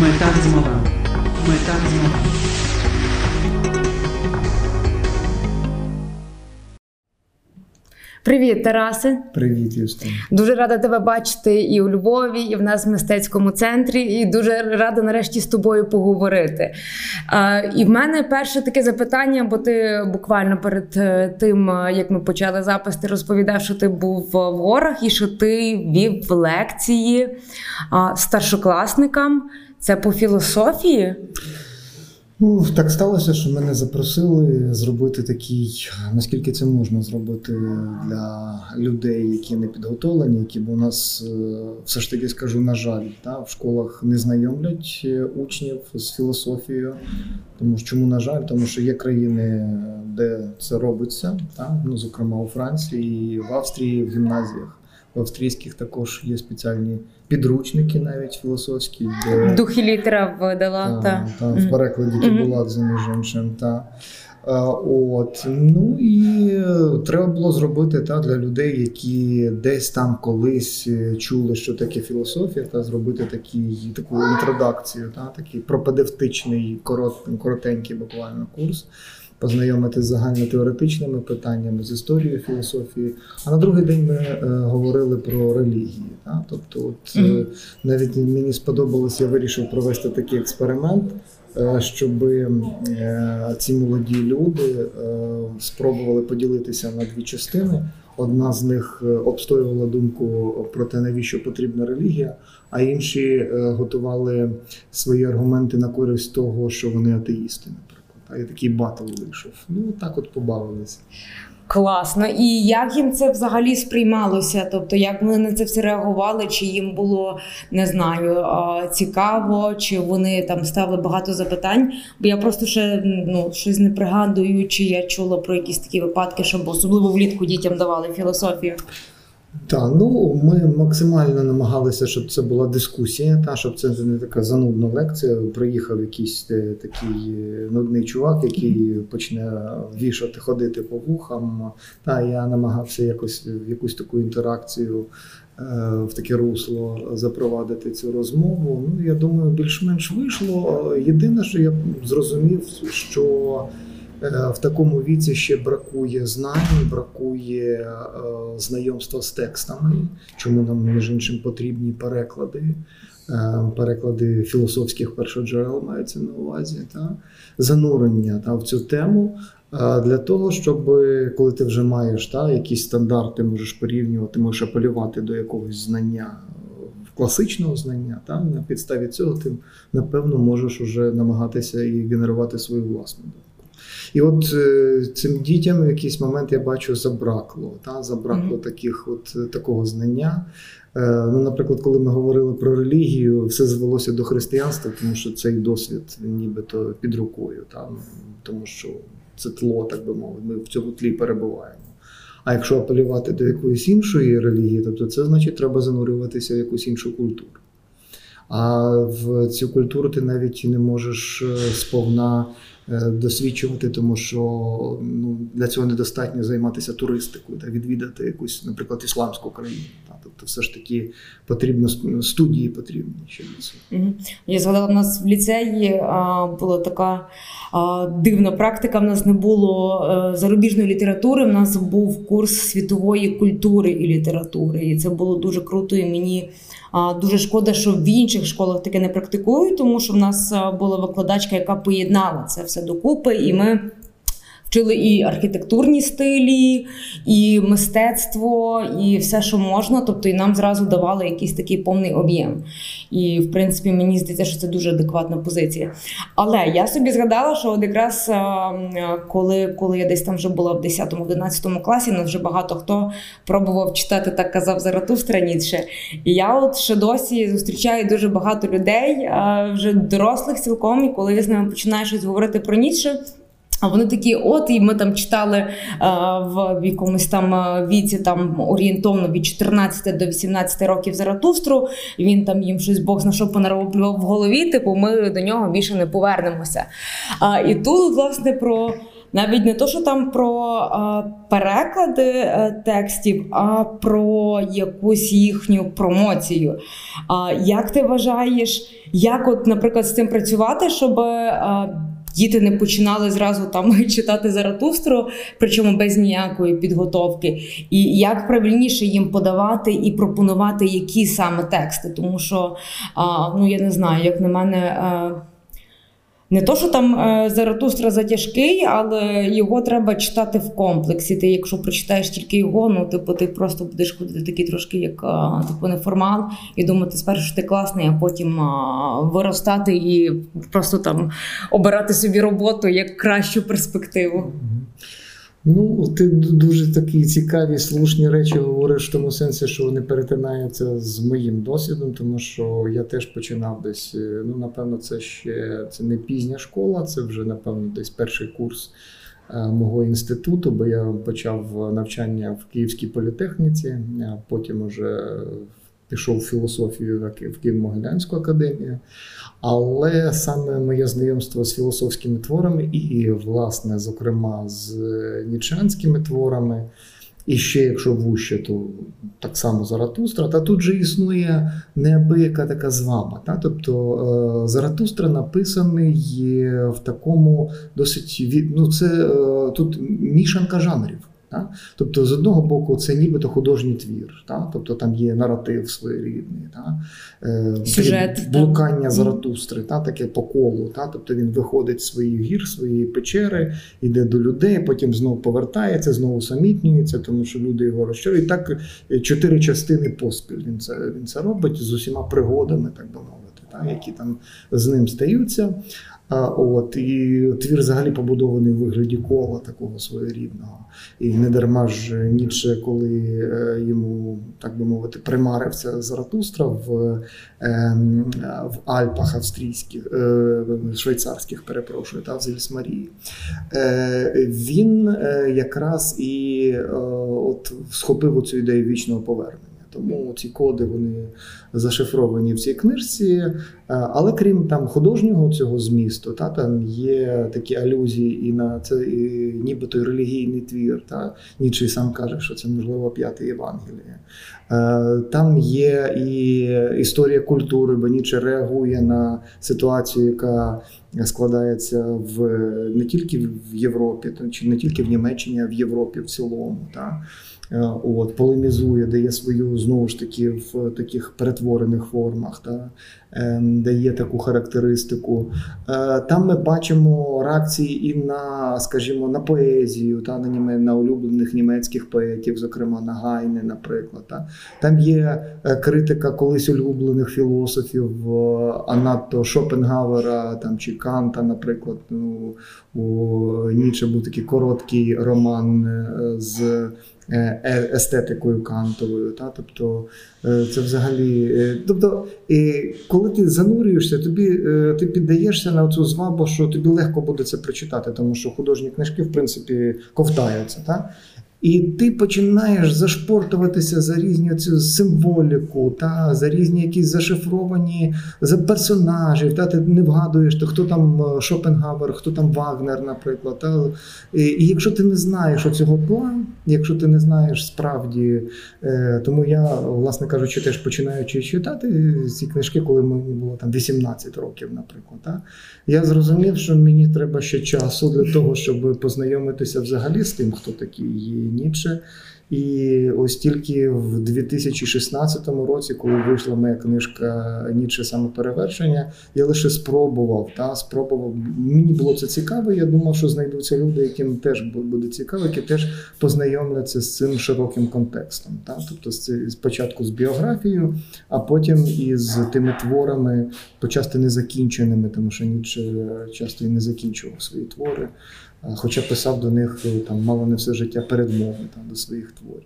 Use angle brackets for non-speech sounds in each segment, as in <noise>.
Ми так змогли. Ми. Привіт, Тарасе. Привіт, Юстин. Дуже рада тебе бачити і у Львові, і в нас в мистецькому центрі. І дуже рада нарешті з тобою поговорити. Е, і в мене перше таке запитання, бо ти буквально перед е, тим, е, як ми почали запис, ти розповідав, що ти був в горах і що ти вів лекції е, старшокласникам. Це по філософії. Ну, так сталося, що мене запросили зробити такий, наскільки це можна зробити для людей, які не підготовлені, які бо у нас е, все ж таки скажу, на жаль, та, в школах не знайомлять е, учнів з філософією. Тому що чому, на жаль, тому що є країни, де це робиться, та, ну, зокрема у Франції, в Австрії, в гімназіях. В австрійських також є спеціальні підручники, навіть філософські, де Дух і літера видала. та, Та. та, в перекладі Кібуладзе, між іншим. Та. От ну і е, треба було зробити та для людей, які десь там колись е, чули, що таке філософія, та зробити такий таку інтродакцію, та такий пропедевтичний корот, коротенький буквально курс. Познайомити з загальнотеоретичними питаннями з історією філософії. А на другий день ми е, говорили про релігії. Та? Тобто, от, е, Мгм. навіть мені сподобалось, я вирішив провести такий експеримент, е, щоб е, ці молоді люди е, спробували поділитися на дві частини. Одна з них обстоювала думку про те, навіщо потрібна релігія, а інші готували свої аргументи на користь того, що вони атеїсти. А я такий батл вийшов. Ну так от побавилися. Класно. І як їм це взагалі сприймалося? Тобто, як вони на це все реагували? Чи їм було не знаю цікаво, чи вони там ставили багато запитань? Бо я просто ще ну щось не пригадую, чи я чула про якісь такі випадки, щоб особливо влітку дітям давали філософію. Так, ну ми максимально намагалися, щоб це була дискусія, та щоб це не така занудна лекція. Приїхав якийсь е, такий е, нудний чувак, який почне вішати, ходити по вухам. Та я намагався якось в якусь таку інтеракцію. е, В таке русло запровадити цю розмову. Ну я думаю, більш-менш вийшло. Єдине, що я зрозумів, що Е, В такому віці ще бракує знань, бракує е, знайомства з текстами, чому нам між іншим потрібні переклади, е, переклади філософських першоджерел мається на увазі, та занурення та, в цю тему. е, Для того, щоб коли ти вже маєш та, якісь стандарти, можеш порівнювати, можеш апелювати до якогось знання, е, класичного знання, та, на підставі цього ти напевно можеш уже намагатися і генерувати свою власну. І от е, цим дітям в якийсь момент я бачу забракло. Та, забракло Мгм. таких от, е, такого знання. Е, ну, наприклад, коли ми говорили про релігію, все звелося до християнства, тому що цей досвід він нібито під рукою, та, ну, тому що це тло, так би мовити, ми в цьому тлі перебуваємо. А якщо апелювати до якоїсь іншої релігії, тобто це значить треба занурюватися в якусь іншу культуру. А в цю культуру ти навіть не можеш сповна досвідчувати, тому що ну, для цього недостатньо займатися туристикою та відвідати якусь, наприклад, ісламську країну. Та. Тобто, все ж таки потрібно студії потрібні ще для цього. Я згадала, в нас в ліцеї а, була така а, дивна практика. В нас не було е, зарубіжної літератури. В нас був курс світової культури і літератури. І це було дуже круто. І мені а, дуже шкода, що в інших школах таке не практикують, тому що в нас була викладачка, яка поєднала це все докупи, і ми. Вчили і архітектурні стилі, і мистецтво, і все, що можна. Тобто, і нам зразу давали якийсь такий повний об'єм. І, в принципі, мені здається, що це дуже адекватна позиція. Але я собі згадала, що от якраз а, коли, коли я десь там вже була в 10-11 класі, нас вже багато хто пробував читати, так казав Заратустра Ніцше. І я от ще досі зустрічаю дуже багато людей, вже дорослих цілком, і коли я з ними починаю щось говорити про Ніцше, а вони такі, от, і ми там читали е, в якомусь там е, віці, там орієнтовно від 14 до 18 років Заратустру. Він там їм щось Бог зна що понароблював в голові. Типу, ми до нього більше не повернемося. А, і тут, власне, про навіть не то, що там про а, переклади е, текстів, а про якусь їхню промоцію. А, Як ти вважаєш, як, от, наприклад, з цим працювати, щоб а, діти не починали зразу там <laughs> читати Заратустру, причому без ніякої підготовки, і як правильніше їм подавати і пропонувати які саме тексти, тому що ну я не знаю, як на мене. Не то, що там е, Заратустра затяжкий, але його треба читати в комплексі. Ти, якщо прочитаєш тільки його, ну типу, ти просто будеш ходити такий трошки, як типу, неформал, і думати спершу, що ти класний, а потім а, виростати і просто там обирати собі роботу як кращу перспективу. Ну, ти дуже такі цікаві, слушні речі говориш в тому сенсі, що вони перетинаються з моїм досвідом, тому що я теж починав десь. е, Ну, напевно, це ще це не пізня школа, це вже, напевно, десь перший курс е, мого інституту, бо я почав навчання в Київській політехніці, а потім уже пішов в філософію в Києво-Могилянську академію. Але саме моє знайомство з філософськими творами, і, власне, зокрема, з нічанськими творами, і ще, якщо вуще, то так само Заратустра. Та тут же існує неабияка така звама. Та? Тобто е, Заратустра написаний в такому досить ну, це е, тут мішанка жанрів. Та? Тобто, з одного боку, це нібито художній твір, та? тобто там є наратив своєрідний, та? Е, Сюжет, блукання Мгм. Заратустри, та? таке по колу. Та? Тобто він виходить з своїх гір, своєї печери, йде до людей, потім знову повертається, знову самітнюється, тому що люди його розчарують. І так е, чотири частини поспіль він це, він це робить з усіма пригодами, так би мовити, та? які там з ним стаються. От, і твір взагалі побудований у вигляді кола такого своєрідного. І не дарма ж Ніцше, коли е, йому, так би мовити, примарився Заратустра в, ем, в Альпах австрійських, е, швейцарських, перепрошую, та в Зельсмарії. Е, він якраз і от схопив оцю ідею вічного повернення. Тому ці коди вони зашифровані в цій книжці. Е, Але крім там художнього цього змісту, та там є такі алюзії і на це і нібито релігійний твір. Та Нічий сам каже, що це можливо п'яте Євангеліє. Е, Там є і історія культури, бо Ніче реагує на ситуацію, яка складається в не тільки в Європі, чи не тільки в Німеччині, а в Європі в цілому. Та? Е, От, полемізує, дає свою знову ж таки в таких перетворених формах, та, дає таку характеристику. Е, Там ми бачимо реакції і на, скажімо, на поезію, та, на, на улюблених німецьких поетів, зокрема на Гайне, наприклад. Та. Там є е, критика колись улюблених філософів, е, а надто Шопенгауера там, чи Канта, наприклад. Ну, у Ніче був такий короткий роман з естетикою кантовою. Та? Тобто е, це взагалі. е, Тобто, е, коли ти занурюєшся, тобі е, ти піддаєшся на цю звабу, що тобі легко буде це прочитати, тому що художні книжки, в принципі, ковтаються. Та? І ти починаєш зашпортуватися за різні цю символіку, та за різні якісь зашифровані за персонажів. Та ти не вгадуєш, то хто там е, Шопенгауер, хто там Вагнер, наприклад. Та і, і якщо ти не знаєш оцього плану, якщо ти не знаєш справді, е, тому я, власне кажучи, теж починаючи читати ці книжки, коли мені було там 18 років, наприклад. Та, я зрозумів, що мені треба ще часу для того, щоб познайомитися взагалі з тим, хто такий Ніцше. І ось тільки в 2016 році, коли вийшла моя книжка Ніцше самоперевершення, я лише спробував. Та, спробував. Мені було це цікаво. Я думав, що знайдуться люди, яким теж буде цікаво, які теж познайомляться з цим широким контекстом. Та? Тобто з спочатку з біографією, а потім із тими творами, почасти незакінченими, тому що Ніцше часто і не закінчував свої твори. А, Хоча писав до них е, там мало не все життя передмови там, до своїх творів.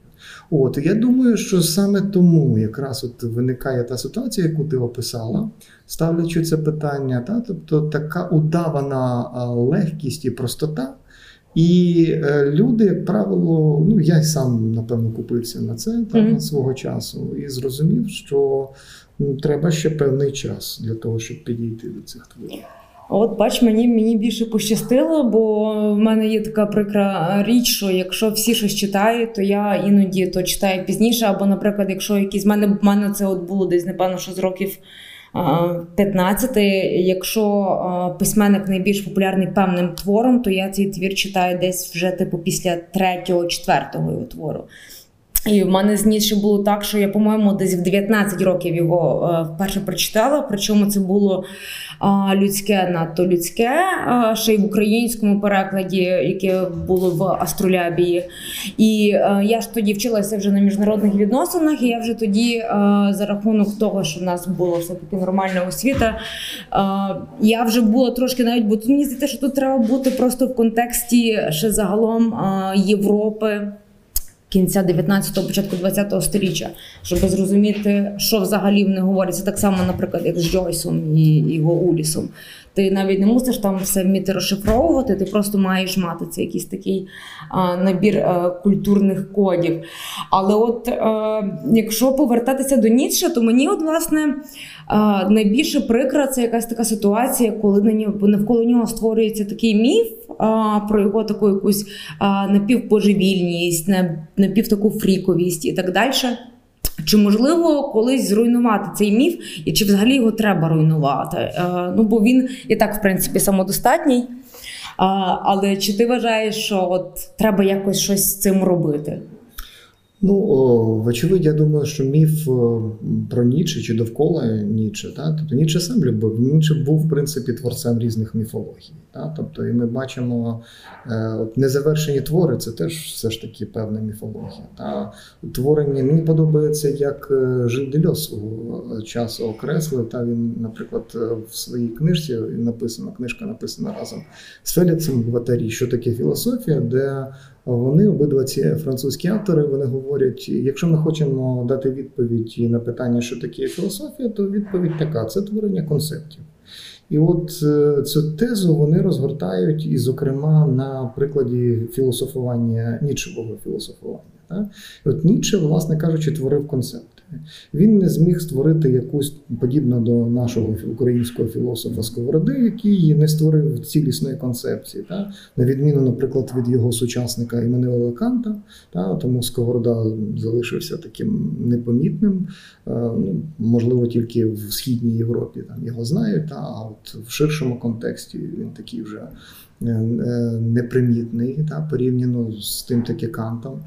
От і я думаю, що саме тому якраз от виникає та ситуація, яку ти описала, ставлячи це питання, та тобто така удавана легкість і простота. І е, люди, як правило, ну я й сам напевно купився на це та, Мгм. свого часу і зрозумів, що треба ще певний час для того, щоб підійти до цих творів. От, бач, мені мені більше пощастило, бо в мене є така прикра річ, що якщо всі щось читають, то я іноді то читаю пізніше. Або, наприклад, якщо якісь в мене в мене це от було десь, напевно, що з років 15. Якщо письменник найбільш популярний певним твором, то я цей твір читаю десь вже типу після третього, четвертого його твору. І в мене з Ніцше було так, що я, по-моєму, десь в 19 років його е, вперше прочитала. Причому це було е, людське, надто людське, е, ще й в українському перекладі, яке було в Астролябії. І е, я ж тоді вчилася вже на міжнародних відносинах, і я вже тоді, е, за рахунок того, що в нас була все таки нормальна освіта, е, я вже була трошки навіть, бо мені здається, що тут треба бути просто в контексті ще загалом е, Європи кінця 19-го, початку 20-го століття, щоб зрозуміти, що взагалі вони говорять. Це так само, наприклад, як з Джойсом і його Улісом. Ти навіть не мусиш там все вміти розшифровувати, ти просто маєш мати це якийсь такий а, набір а, культурних кодів. Але от а, якщо повертатися до Ніцше, то мені, от, власне, а, найбільше прикра це якась така ситуація, коли на нього навколо нього створюється такий міф а, про його таку якусь а, напівбожевільність, напів таку фріковість і так далі. Чи можливо колись зруйнувати цей міф, і чи взагалі його треба руйнувати? Е, ну бо він і так, в принципі, самодостатній. Але чи ти вважаєш, що от треба якось щось з цим робити? Ну, вочевидь, я думаю, що міф про Ніче чи довкола Ніче, та? тобто Ніче сам любив. Ніче був, в принципі, творцем різних міфологій. Та? Тобто, і ми бачимо е, от незавершені твори, це теж все ж таки певна міфологія. Та? Творення мені подобається, як е, Жив Дельос свого часу окреслив. Та він, наприклад, е, в своїй книжці написано, книжка написана разом з Феліцем Гватарі, що таке філософія, де вони обидва ці французькі автори вони говорять: якщо ми хочемо дати відповідь на питання, що таке філософія, то відповідь така: це творення концептів. І от е, цю тезу вони розгортають, і, зокрема, на прикладі філософування нічевого філософування. Так? От Ніче, власне кажучи, творив концепти. Він не зміг створити якусь подібну до нашого українського філософа Сковороди, який не створив цілісної концепції, та? на відміну, наприклад, від його сучасника Іммануела Канта, та? тому Сковорода залишився таким непомітним, ну, можливо, тільки в Східній Європі там його знають, та? а от в ширшому контексті він такий вже е, е, непримітний та? порівняно з тим таки Кантом.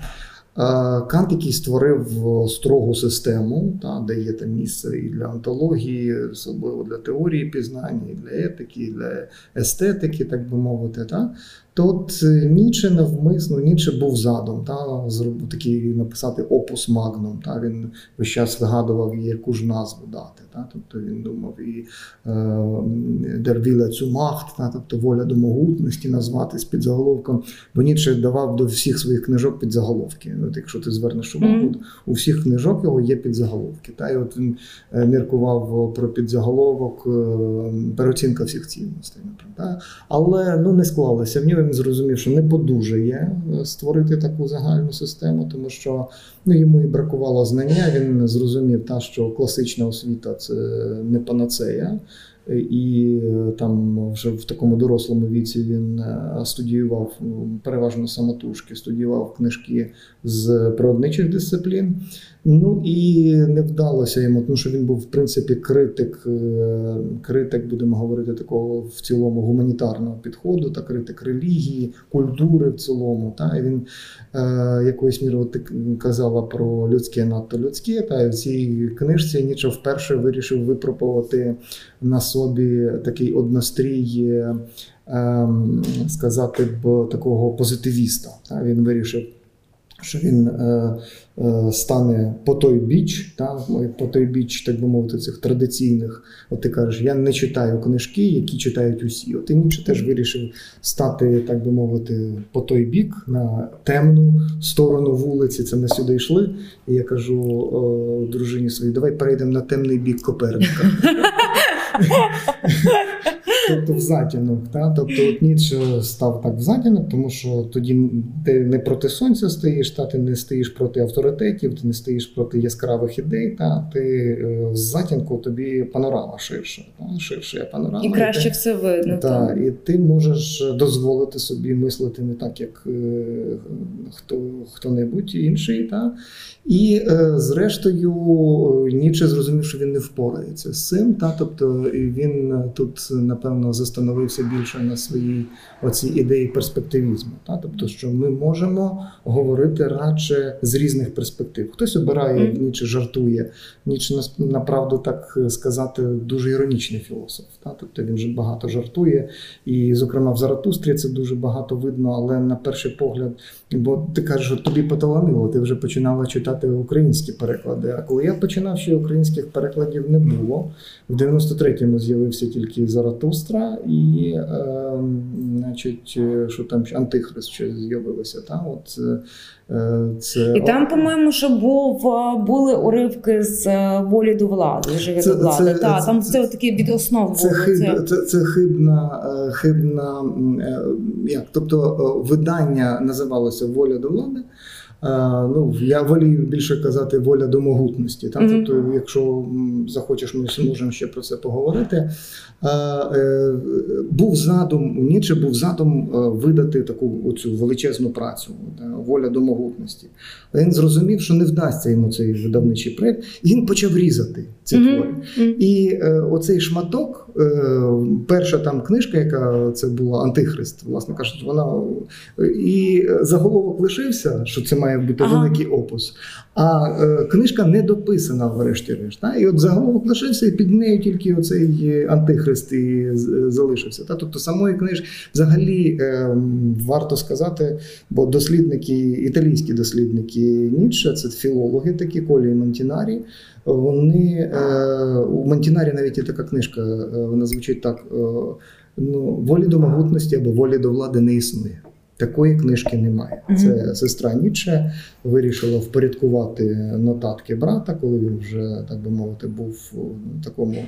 Кант, який створив строгу систему, та, де є там місце і для антології, особливо для теорії пізнання, і для етики, і для естетики, так би мовити. Та. То от е, Ніче навмисно, Ніче був задом, та, такий написати опус магнум. Та, Він весь час вигадував, яку ж назву дати. Та, Тобто він думав і е, дервіла цю махт, та, тобто воля до могутності назвати з підзаголовком. Бо Ніче давав до всіх своїх книжок підзаголовки. От Якщо ти звернеш увагу, mm-hmm. у всіх книжок його є підзаголовки. Та, І от він е, міркував про підзаголовок, переоцінка всіх цінностей. Та. Але ну, не склалося в нього він зрозумів, що не подужає е, створити таку загальну систему, тому що ну, йому і бракувало знання. Він зрозумів, та, що класична освіта це не панацея. І е, там вже в такому дорослому віці він е, студіював переважно самотужки, студіював книжки з природничих дисциплін. Ну і не вдалося йому, тому що він був в принципі критик, е, критик, будемо говорити, такого в цілому гуманітарного підходу, та критик релігії, культури в цілому. Та і він е, якоюсь мірою казала про людське надто людське. Та в цій книжці нічого вперше вирішив випробувати на собі такий однострій. Е, сказати б такого позитивіста. Він вирішив що він е, стане по той біч, та, по той біч, так би мовити, цих традиційних. От ти кажеш, я не читаю книжки, які читають усі. От Ніче теж вирішив стати, так би мовити, по той бік на темну сторону вулиці. Це ми сюди йшли. І я кажу о, дружині своїй, давай перейдемо на темний бік Коперника. <laughs> тобто в затінок. Та? Тобто от Ніцше став так в затінок, тому що тоді ти не проти сонця стоїш, та ти не стоїш проти авторитетів, ти не стоїш проти яскравих ідей, та ти е, з затінку тобі панорама ширша. Та? Ширша панорама. І краще ти- все видно. та, так. і ти можеш дозволити собі мислити не так, як е, хто, хто-небудь інший. Та? І е, зрештою, е, Ніче зрозумів, що він не впорається з цим. Та? Тобто він е, тут, напевно, застановився більше на своїй оцій ідеї перспективізму. Та? Тобто, що ми можемо говорити радше з різних перспектив. Хтось обирає. Ніче жартує. Ніче нас- направду так сказати дуже іронічний філософ. Та? Тобто він же багато жартує. І, зокрема, в Заратустрі це дуже багато видно, але на перший погляд, бо ти кажеш, що тобі поталанило, ти вже починала читати українські переклади. А коли я починав, ще українських перекладів не було. В 93-му з'явився тільки Заратустра і, е, значить, е, що там Антихрист ще з'явилося. Та? От, е, це, І там, по-моєму, що був були уривки з е, волі до влади, живе Це- до влади. це- Та, там це- це, таке від основ Це, було. хиб, це, це хибна, е, хибна е, як, тобто е, видання називалося Воля до влади. Е, Ну, я волію більше казати воля до могутності. Та? Мгм. Тобто, якщо захочеш, ми зможемо ще про це поговорити. Е, е, Був задум, Ніче був задум видати таку оцю величезну працю, воля до могутності. Він зрозумів, що не вдасться йому цей видавничий проєкт, і він почав різати ці Мгм. твори. І оцей шматок, перша там книжка, яка це була Антихрист, власне кажучи, вона е, і заголовок лишився, що це має бути Ага. великий опус. А е, книжка не дописана, врешті-решт. І от заголовок лишився, і під нею тільки оцей е, антихрист і залишився. Та? Тобто самої книжки взагалі е, варто сказати, бо дослідники, італійські дослідники Ніцше, це філологи такі, Колі Монтінарі, вони е, у Монтінарі навіть є така книжка, е, вона звучить так: е, ну, волі до могутності або волі до влади не існує. Такої книжки немає. Це сестра Ніцше вирішила впорядкувати нотатки брата, коли він вже, так би мовити, був у такому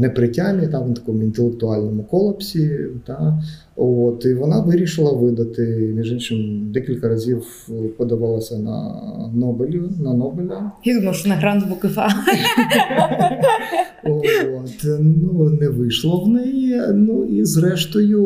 непритямі, там, в такому інтелектуальному колапсі. Та? От, і вона вирішила видати, між іншим, декілька разів подавалася на Нобелю, на Нобеля. Я думав, що на грант Букефа. <laughs> От, ну, не вийшло в неї. Ну і зрештою,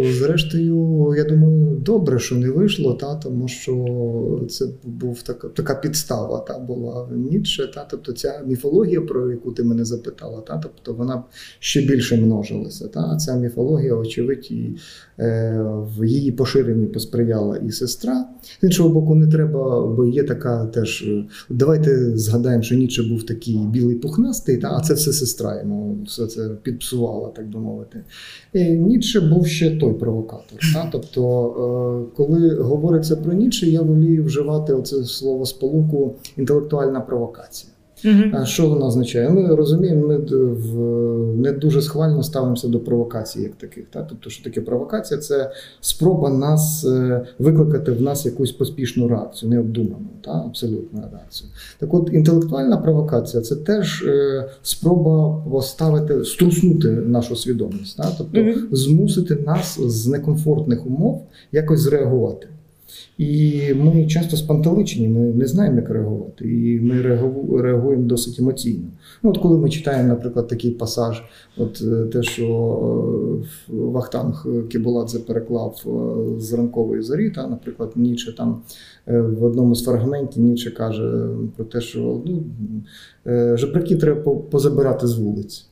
е, зрештою, я думаю, добре, що не вийшло, та, тому що це був така, така підстава та, була Ніцше. Та, тобто ця міфологія, про яку ти мене запитала, та, тобто вона ще більше множилася. Та, ця міфологія, очевидь, і, е, в її поширенні посприяла і сестра. З іншого боку, не треба, бо є така теж. е, Давайте згадаємо, що Ніцше був такий білий пухнастий, а це все сестра йому все це підпсувала, так би мовити. І Ніцше був ще той провокатор. Та? Тобто, е, коли говориться про Ніцше, я волію вживати оце слово сполуку інтелектуальна провокація. А що вона означає? Ми розуміємо, ми в, не дуже схвально ставимося до провокацій як таких. Та? Тобто, що таке провокація? Це спроба нас е, викликати в нас якусь поспішну реакцію, необдуману, та? абсолютну реакцію. Так от, інтелектуальна провокація це теж е, спроба поставити, струснути нашу свідомість, та? тобто Мгм. змусити нас з некомфортних умов якось зреагувати. І ми часто спантеличені, ми не знаємо, як реагувати, і ми реагуємо досить емоційно. Ну, от коли ми читаємо, наприклад, такий пасаж, от е, те, що е, Вахтанг Кібуладзе переклав е, з ранкової зорі, та, наприклад, Ніче там е, в одному з фрагментів Ніче каже про те, що ну, е, жебраки треба позабирати з вулиць.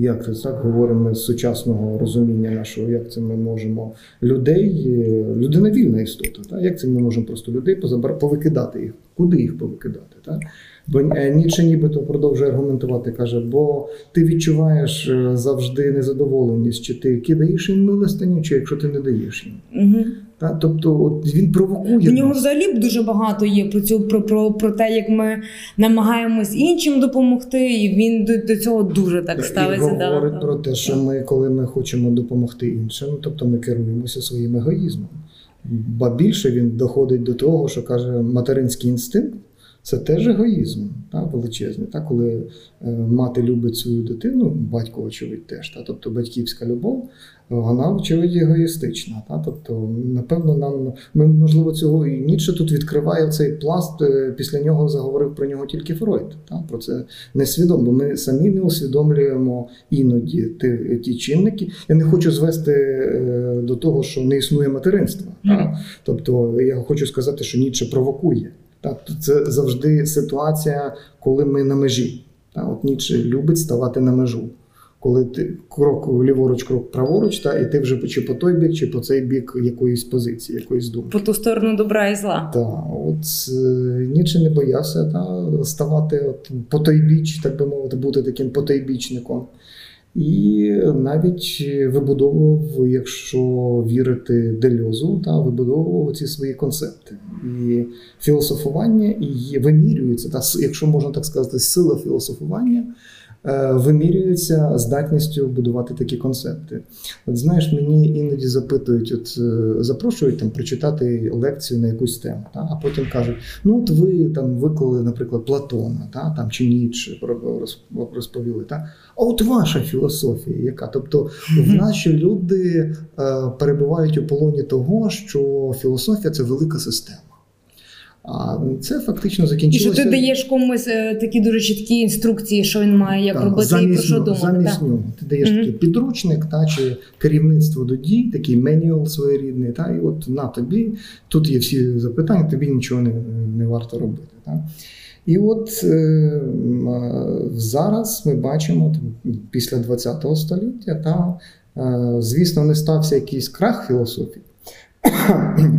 Як це так говоримо з сучасного розуміння нашого, як це ми можемо людей, е, людина вільна істота, так? як це ми можемо просто людей позабар... повикидати їх, куди їх повикидати? Так? Бо е, Ніцше нібито продовжує аргументувати, каже, бо ти відчуваєш е, завжди незадоволеність, чи ти кидаєш їм милостиню, чи якщо ти не даєш їм. Мгм. Так? Тобто от він провокує. У нього взагалі дуже багато є про цю про, про, про те, як ми намагаємось іншим допомогти, і він до, до цього дуже так ставиться. І говорить да. про те, що ми, коли ми хочемо допомогти іншим, тобто ми керуємося своїм егоїзмом. Ба більше він доходить до того, що каже материнський інстинкт, Це теж егоїзм та, величезний. Та, коли е, мати любить свою дитину, батько, очевидь, теж. Та, тобто батьківська любов, вона, очевидь, егоїстична. Та, тобто, напевно, нам ми, можливо, цього і Ніцше тут відкриває цей пласт, е, після нього заговорив про нього тільки Фройд. Та, про це несвідомо, бо ми самі не усвідомлюємо іноді ті, ті чинники. Я не хочу звести е, до того, що не існує материнства. Та, тобто, я хочу сказати, що Ніцше провокує. Так, це завжди ситуація, коли ми на межі. От Ніцше любить ставати на межу. Коли ти крок ліворуч, крок праворуч, та, і ти вже чи по той бік, чи по цей бік якоїсь позиції, якоїсь думки. По ту сторону добра і зла. Так, от е, Ніцше не боявся та, ставати от, по той біч, так би мовити, бути таким потойбічником. І навіть вибудовував, якщо вірити Дельозу, та вибудовував ці свої концепти. І філософування і вимірюється, та якщо можна так сказати, сила філософування е, вимірюється здатністю будувати такі концепти. От знаєш, мені іноді запитують, от е, запрошують там прочитати лекцію на якусь тему, та, а потім кажуть: ну, от ви там виклали, наприклад, Платона, та, там чи Ніцше розповіли. Та, а от ваша філософія, яка? Тобто, в нас що люди е, перебувають у полоні того, що філософія це велика система. А це фактично закінчилося. І що ти даєш комусь е, такі дуже чіткі інструкції, що він має як Так, робити і про що думати. Замість так. нього. Ти даєш Мгм. такий підручник, та, чи керівництво до дій, такий менюал своєрідний, та, і от на тобі, тут є всі запитання, тобі нічого не, не варто робити. Та. І от е, е, зараз ми бачимо там, після ХХ століття, та, е, звісно, не стався якийсь крах філософії.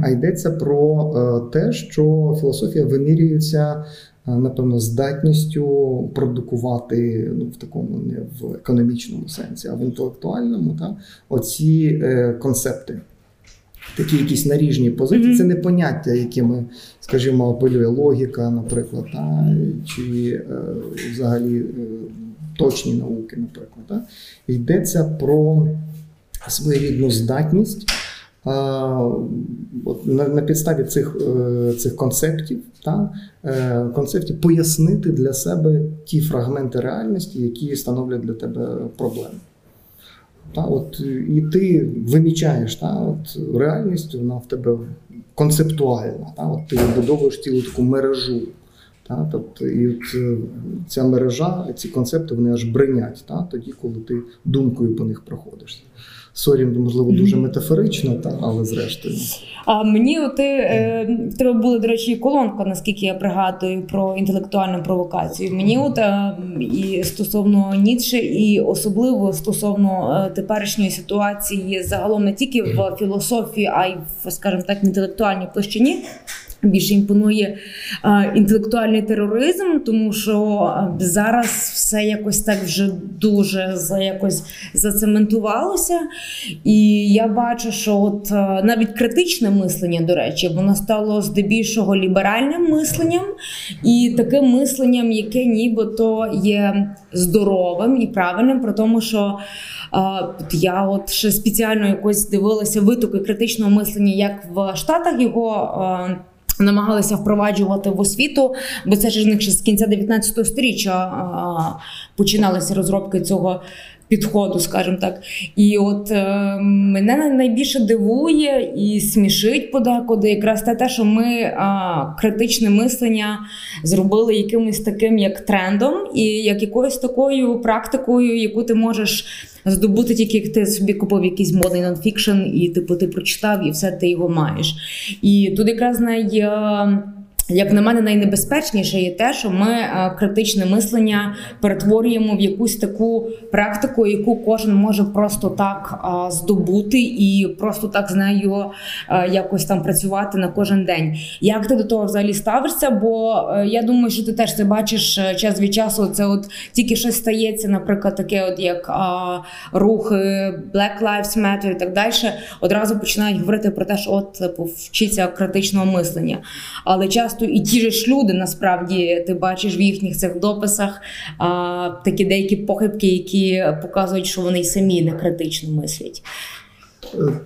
А йдеться про е, те, що філософія вимірюється, е, напевно, здатністю продукувати ну, в такому не в економічному сенсі, а в інтелектуальному та, оці е, концепти. Такі якісь наріжні позиції, Мгм. це не поняття, якими, скажімо, апелює логіка, наприклад, та, чи е, взагалі е, точні науки, наприклад. Та. Йдеться про своєрідну здатність на, на підставі цих, е, цих концептів, та, е, концептів пояснити для себе ті фрагменти реальності, які становлять для тебе проблеми. Та, от, і ти вимічаєш та, от, реальність, вона в тебе концептуальна. Та, от, ти вибудовуєш цілу таку мережу. Та, тобто, і от, е, ця мережа, ці концепти вони аж бринять та, тоді, коли ти думкою по них проходиш. Sorry, можливо, дуже метафорично, та, але зрештою. А мені ти е, в тебе була, до речі, колонка, наскільки я пригадую, про інтелектуальну провокацію. Мені от е, і стосовно Ніцше, і особливо стосовно е, теперішньої ситуації, загалом не тільки в філософії, а й в, скажімо так, інтелектуальній площині. Більше імпонує е, інтелектуальний тероризм, тому що е, зараз все якось так вже дуже за якось зацементувалося. І я бачу, що от е, навіть критичне мислення, до речі, воно стало здебільшого ліберальним мисленням, і таким мисленням, яке нібито є здоровим і правильним, при тому, що от я от ще спеціально якось дивилася витоки критичного мислення, як в Штатах його. е, Намагалися впроваджувати в освіту, бо це ж з кінця 19 століття починалися розробки цього підходу, скажімо так. І от е, мене най- найбільше дивує і смішить подекуди якраз те, що ми а, критичне мислення зробили якимось таким як трендом, і як якоюсь такою практикою, яку ти можеш. Здобути тільки як ти собі купив якийсь модний нонфікшн, і типу ти прочитав, і все ти його маєш. І тут якраз най. е, Як на мене, найнебезпечніше є те, що ми е, критичне мислення перетворюємо в якусь таку практику, яку кожен може просто так е, здобути і просто так з нею е, якось там працювати на кожен день. Як ти до того взагалі ставишся? Бо я думаю, що ти теж це бачиш час від часу. Це от тільки щось стається, наприклад, таке, от як рухи Black Lives Matter і так далі, одразу починають говорити про те, що от типу, вчиться критичного мислення. Але часто і ті ж люди насправді ти бачиш в їхніх цих дописах а, такі деякі похибки, які показують, що вони самі не критично мислять.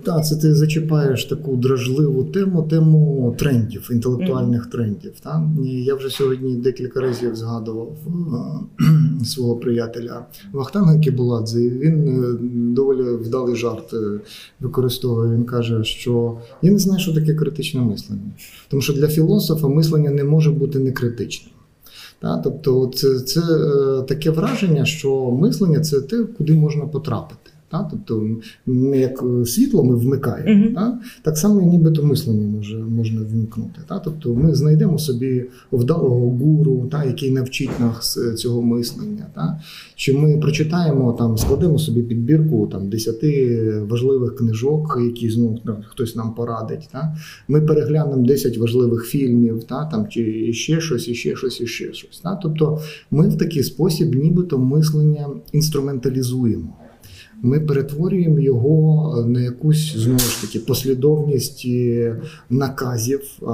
Так, це ти зачіпаєш таку дражливу тему, тему трендів, інтелектуальних трендів. Так? І я вже сьогодні декілька разів згадував е, <clears throat> свого приятеля Вахтанга Кібуладзе, і він е, доволі вдалий жарт е, використовує. Він каже, що я не знаю, що таке критичне мислення. Тому що для філософа мислення не може бути некритичним. Та, тобто, це, це таке враження, що мислення це те, куди можна потрапити. Та? Тобто, ми як світло ми вмикаємо, Мгм. та? так само і нібито мислення може, можна вімкнути. Та? Тобто ми знайдемо собі вдалого гуру, та? який навчить нас е, цього мислення. Та? Чи ми прочитаємо, там, складемо собі підбірку там, 10 важливих книжок, які знову хтось нам порадить. Та? Ми переглянемо 10 важливих фільмів, та? там, чи ще щось, і ще щось, і ще щось. Та? Тобто ми в такий спосіб нібито мислення інструменталізуємо. Ми перетворюємо його на якусь знову ж таки послідовність е, наказів, е,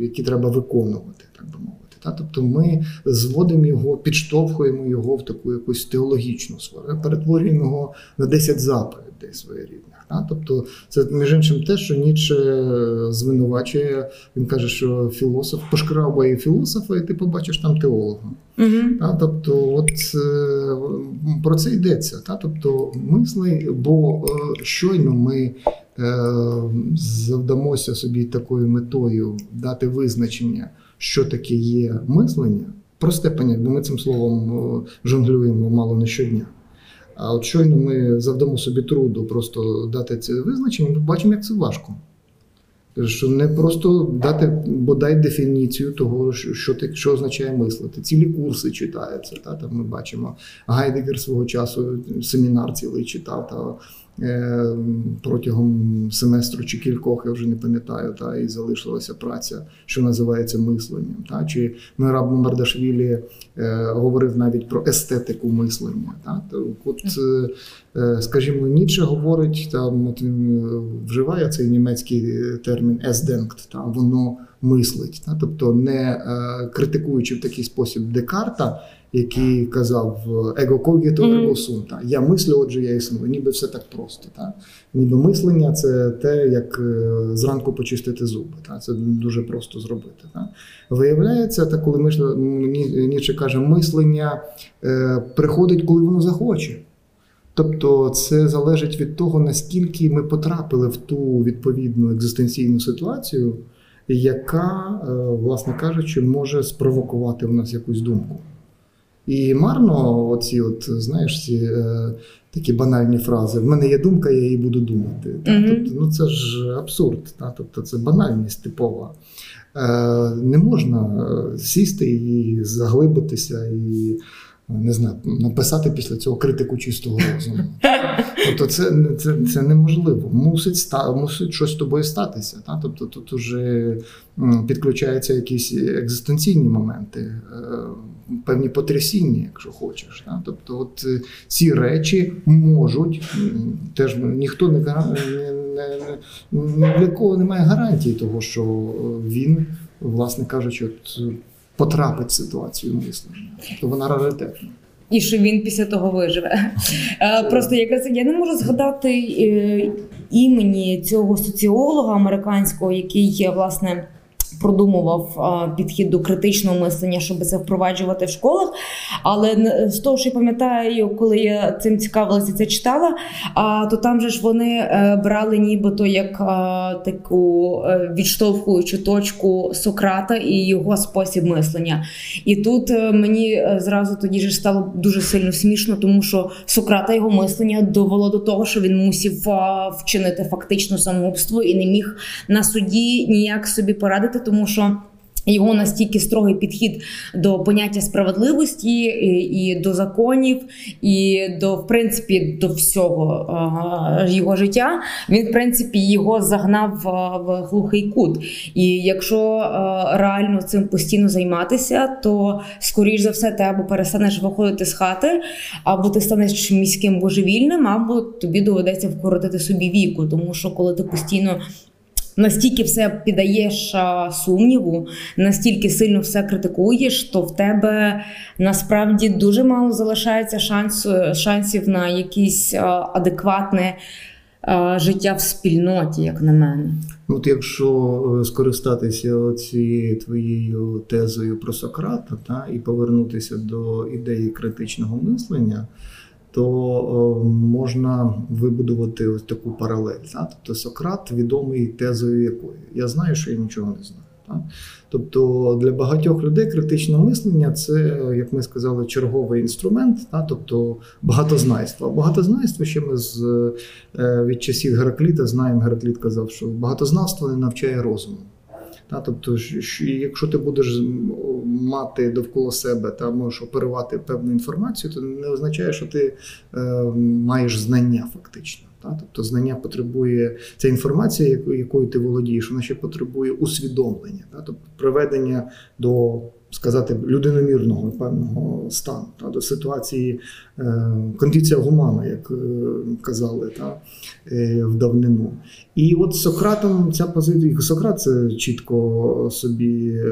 які треба виконувати, так би мовити. Та? Тобто ми зводимо його, підштовхуємо його в таку якусь теологічну сферу, перетворюємо його на 10 заповідей своєрідних. Та? Тобто це між іншим те, що Ніцше звинувачує. Він каже, що філософ пошкрабає філософа, і ти побачиш там теолога. Угу. Та, тобто, от е, про це йдеться. Та, тобто, мисли, бо е, щойно ми е, завдамося собі такою метою дати визначення, що таке є мислення. Просте поняття, бо ми цим словом е, жонглюємо мало не щодня. А от щойно ми завдамо собі труду просто дати це визначення, ми бачимо, як це важко. Що не просто дати бодай дефініцію того, що, що, означає мислити. Цілі курси читаються. Та, там ми бачимо Гайдегер свого часу семінар цілий читав та, протягом семестру чи кількох, я вже не пам'ятаю, та, і залишилася праця, що називається мисленням. Та, чи Мераб Мардашвілі е, говорив навіть про естетику мислення. Та, то, от, е, Е, Скажімо, Ніцше говорить, там от він вживає цей німецький термін «esdenkt», та воно мислить. Та? Тобто, не е, критикуючи в такий спосіб Декарта, який казав «ego cogito Мгм. ergo sum», та? я мислю, отже, я існую. Ніби все так просто. Та? Ніби мислення це те, як е, зранку почистити зуби. Та? Це дуже просто зробити. Та? Виявляється, та коли ми Ніцше каже, мислення е, приходить, коли воно захоче. Тобто це залежить від того, наскільки ми потрапили в ту відповідну екзистенційну ситуацію, яка, е, власне кажучи, може спровокувати в нас якусь думку. І марно, оці, от, знаєш, ці е, такі банальні фрази: в мене є думка, я її буду думати. Та? Мгм. Тобто, ну це ж абсурд, та? тобто це банальність типова. Е, не можна е, сісти і заглибитися і. Не знаю, написати після цього критику чистого розуму. <laughs> Тобто, це, це, це неможливо. Мусить ста, мусить щось з тобою статися. Та? Тобто тут уже м, підключаються якісь екзистенційні моменти, е, певні потрясіння, якщо хочеш. Та? Тобто, от е, ці речі можуть теж ніхто не, не, для кого немає гарантії того, що е, він, власне кажучи, от, потрапить в ситуацію мислення. Тобто вона раритетна. І що він після того виживе. Е, Просто якраз я не можу згадати е, імені цього соціолога американського, який є власне. Продумував підхід до критичного мислення, щоб це впроваджувати в школах. Але з того, що я пам'ятаю, коли я цим цікавилася, це читала, то там же ж вони е, брали нібито як таку е, відштовхуючу точку Сократа і його спосіб мислення. І тут е, мені зразу тоді ж стало дуже сильно смішно, тому що Сократа його мислення довело до того, що він мусів вчинити фактично самогубство і не міг на суді ніяк собі порадити, тому що. Його настільки строгий підхід до поняття справедливості і, і до законів, і до в принципі до всього а, його життя. Він, в принципі, його загнав а, в глухий кут. І якщо а, реально цим постійно займатися, то скоріш за все ти або перестанеш виходити з хати, або ти станеш міським божевільним, або тобі доведеться вкоротити собі віку, тому що коли ти постійно. Настільки все піддаєш сумніву, настільки сильно все критикуєш, то в тебе насправді дуже мало залишається шансу, шансів на якесь а, адекватне е, життя в спільноті, як на мене. От якщо е, скористатися цією твоєю тезою про Сократа та, і повернутися до ідеї критичного мислення, то можна вибудувати ось таку паралель. Та? Тобто Сократ відомий тезою якої? Я знаю, що я нічого не знаю. Та? Тобто для багатьох людей критичне мислення це, як ми сказали, черговий інструмент, та? тобто багатознайство. А багатознайство ще ми з е, від часів Геракліта знаємо, Геракліт казав, що багатознавство не навчає розуму. Та, тобто, що- що якщо ти будеш мати довкола себе та можеш оперувати певну інформацію, то не означає, що ти е, маєш знання фактично. Та? Тобто знання потребує ця інформація, яко- якою ти володієш, вона ще потребує усвідомлення, та? тобто приведення до сказати людиномірного певного стану, та? до ситуації е, кондиція гумана, як е, казали та? е, в давнину. І от Сократом ця позиція, Сократ це чітко собі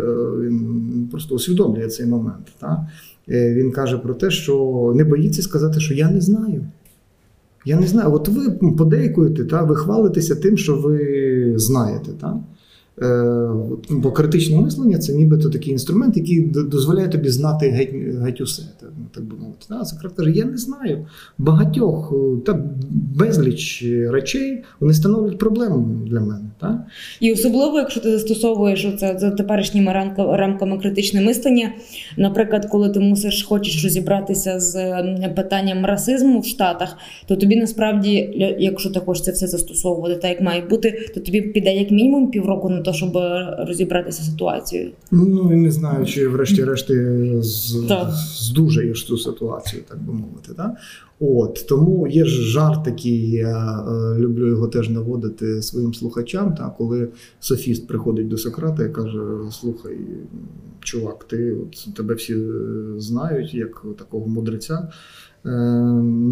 він просто усвідомлює цей момент. Та? Він каже про те, що не боїться сказати, що я не знаю. Я не знаю. От ви подейкуєте, та, ви хвалитеся тим, що ви знаєте. Та? Е, бо критичне мислення це нібито такий інструмент, який дозволяє тобі знати геть, геть усе, ну, так би мовити. А Сократ каже, я не знаю. Багатьох та безліч речей вони становлять проблему для мене. Та? І особливо, якщо ти застосовуєш це за теперішніми рамками критичне мислення, наприклад, коли ти мусиш хочеш розібратися з питанням расизму в Штатах, то тобі насправді, якщо ти хочеш це все застосовувати так, як має бути, то тобі піде як мінімум півроку на те, щоб розібратися з ситуацією. Ну і не знаю, чи врешті-решт ти з, Так. здужаєш цю ситуацію, так би мовити. Так? От тому є ж жарт такий, я е, люблю його теж наводити своїм слухачам. Та, коли софіст приходить до Сократа і каже: Слухай, чувак, ти от тебе всі е, знають як такого мудреця. е,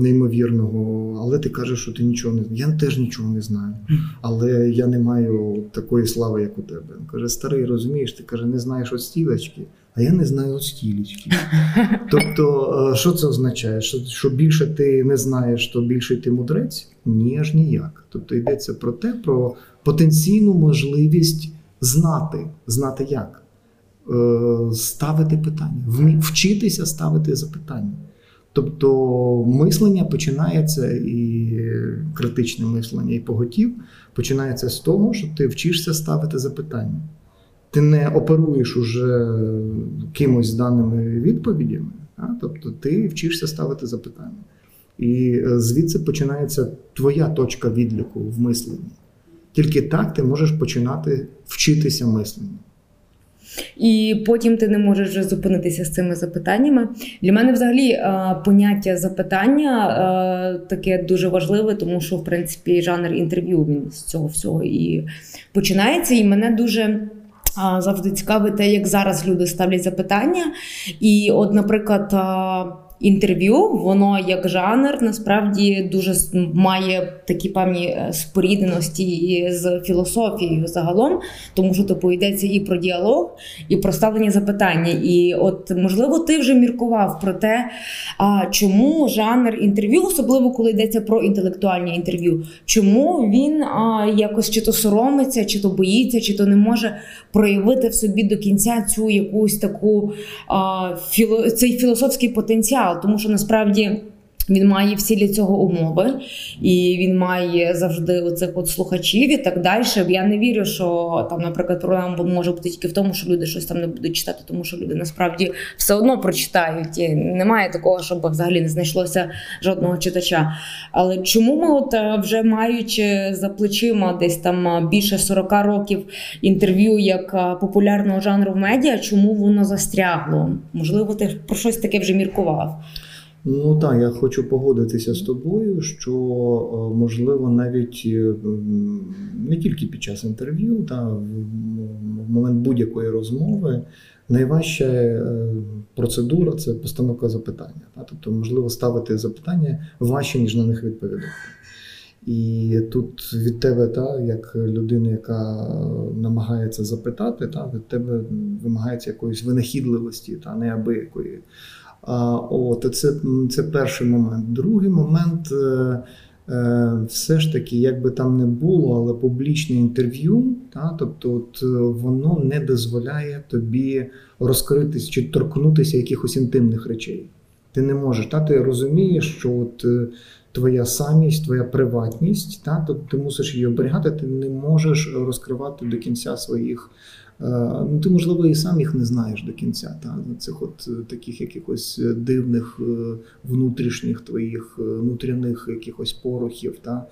Неймовірного, але ти кажеш, що ти нічого не знаєш. Я теж нічого не знаю, але я не маю такої слави, як у тебе. Він каже, старий, розумієш, ти каже, не знаєш от стілечки, а я не знаю от. <laughs> Тобто, е, що це означає? Що, що більше ти не знаєш, то більше ти мудрець? Ні, аж ніяк. Тобто йдеться про те, про потенційну можливість знати, знати як. Е, Ставити питання, вчитися ставити запитання. Тобто мислення починається і критичне мислення, і поготів починається з того, що ти вчишся ставити запитання. Ти не оперуєш уже кимось даними відповідями, а? тобто ти вчишся ставити запитання. І е, звідси починається твоя точка відліку в мисленні. Тільки так ти можеш починати вчитися мисленню. І потім ти не можеш вже зупинитися з цими запитаннями. Для мене взагалі е, поняття запитання е, таке дуже важливе, тому що в принципі жанр інтерв'ю він з цього всього і починається. І мене дуже. Завжди цікавить те, як зараз люди ставлять запитання. І, от, наприклад, інтерв'ю, воно як жанр насправді дуже має такі певні е, спорідненості з філософією загалом, тому що типу йдеться і про діалог, і про ставлення запитання. І от можливо, ти вже міркував про те, а чому жанр інтерв'ю, особливо коли йдеться про інтелектуальні інтерв'ю, чому він а, якось чи то соромиться, чи то боїться, чи то не може проявити в собі до кінця цю якусь таку а, філо, цей філософський потенціал, тому що насправді. Він має всі для цього умови, і він має завжди оцих от слухачів і так далі. Я не вірю, що там, наприклад, проблема може бути тільки в тому, що люди щось там не будуть читати, тому що люди насправді все одно прочитають. І немає такого, щоб взагалі не знайшлося жодного читача. Але чому ми, от е, вже маючи за плечима десь там е, більше 40 років інтерв'ю як е, популярного жанру в медіа, чому воно застрягло? Можливо, ти про щось таке вже міркував. Ну так, я хочу погодитися з тобою, що е, можливо навіть е, не тільки під час інтерв'ю, та в момент будь-якої розмови найважча е, процедура це постановка запитання. Та? Тобто, можливо, ставити запитання важче, ніж на них відповідати. І тут від тебе, та, як людини, яка намагається запитати, та, від тебе вимагається якоїсь винахідливості, та неабиякої. От, це, це перший момент. Другий момент, е, е, все ж таки, як би там не було, але публічне інтерв'ю, та, тобто от, е, воно не дозволяє тобі розкритись чи торкнутися якихось інтимних речей. Ти не можеш. Та, ти розумієш, що от, твоя самість, твоя приватність, та, тобто ти мусиш її оберігати, ти не можеш розкривати до кінця своїх. Е, Ну, ти, можливо, і сам їх не знаєш до кінця, та, цих от е, таких якихось е, дивних внутрішніх твоїх внутрішніх якихось порухів. Та.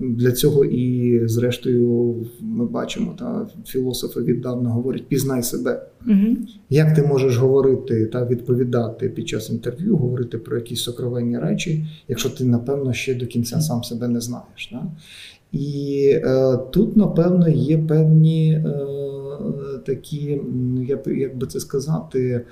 Для цього і, зрештою, ми бачимо, та, філософи віддавна говорять: пізнай себе. Угу. Як ти можеш говорити та відповідати під час інтерв'ю, говорити про якісь сокровенні речі, якщо ти, напевно, ще до кінця сам себе не знаєш? Да? І е, тут, напевно, є певні е, такі, м, як, би- це сказати,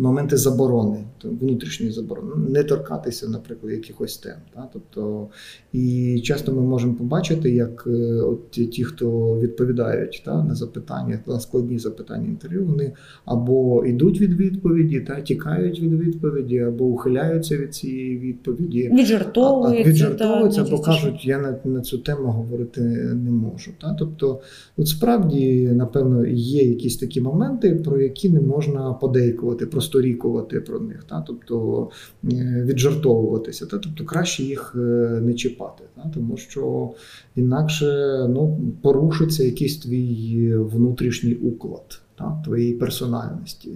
моменти заборони, внутрішньої заборони, не торкатися, наприклад, якихось тем. Та? Тобто, і часто ми можемо побачити, як е, от ті, хто відповідають та, на запитання, на складні запитання інтерв'ю, вони або йдуть від відповіді, та тікають від відповіді, або ухиляються від цієї відповіді. Віджартовуються. Віджартовуються, та, бо кажуть, я на, на цю тему говорити не можу. Та? Тобто, от справді, напевно, є якісь такі моменти, про які не можна подейкувати, просторікувати про них, та? тобто е, віджартовуватися. Та? Тобто краще їх е, не чіпати, та? тому що інакше ну, порушиться якийсь твій внутрішній уклад та? твоєї персональності,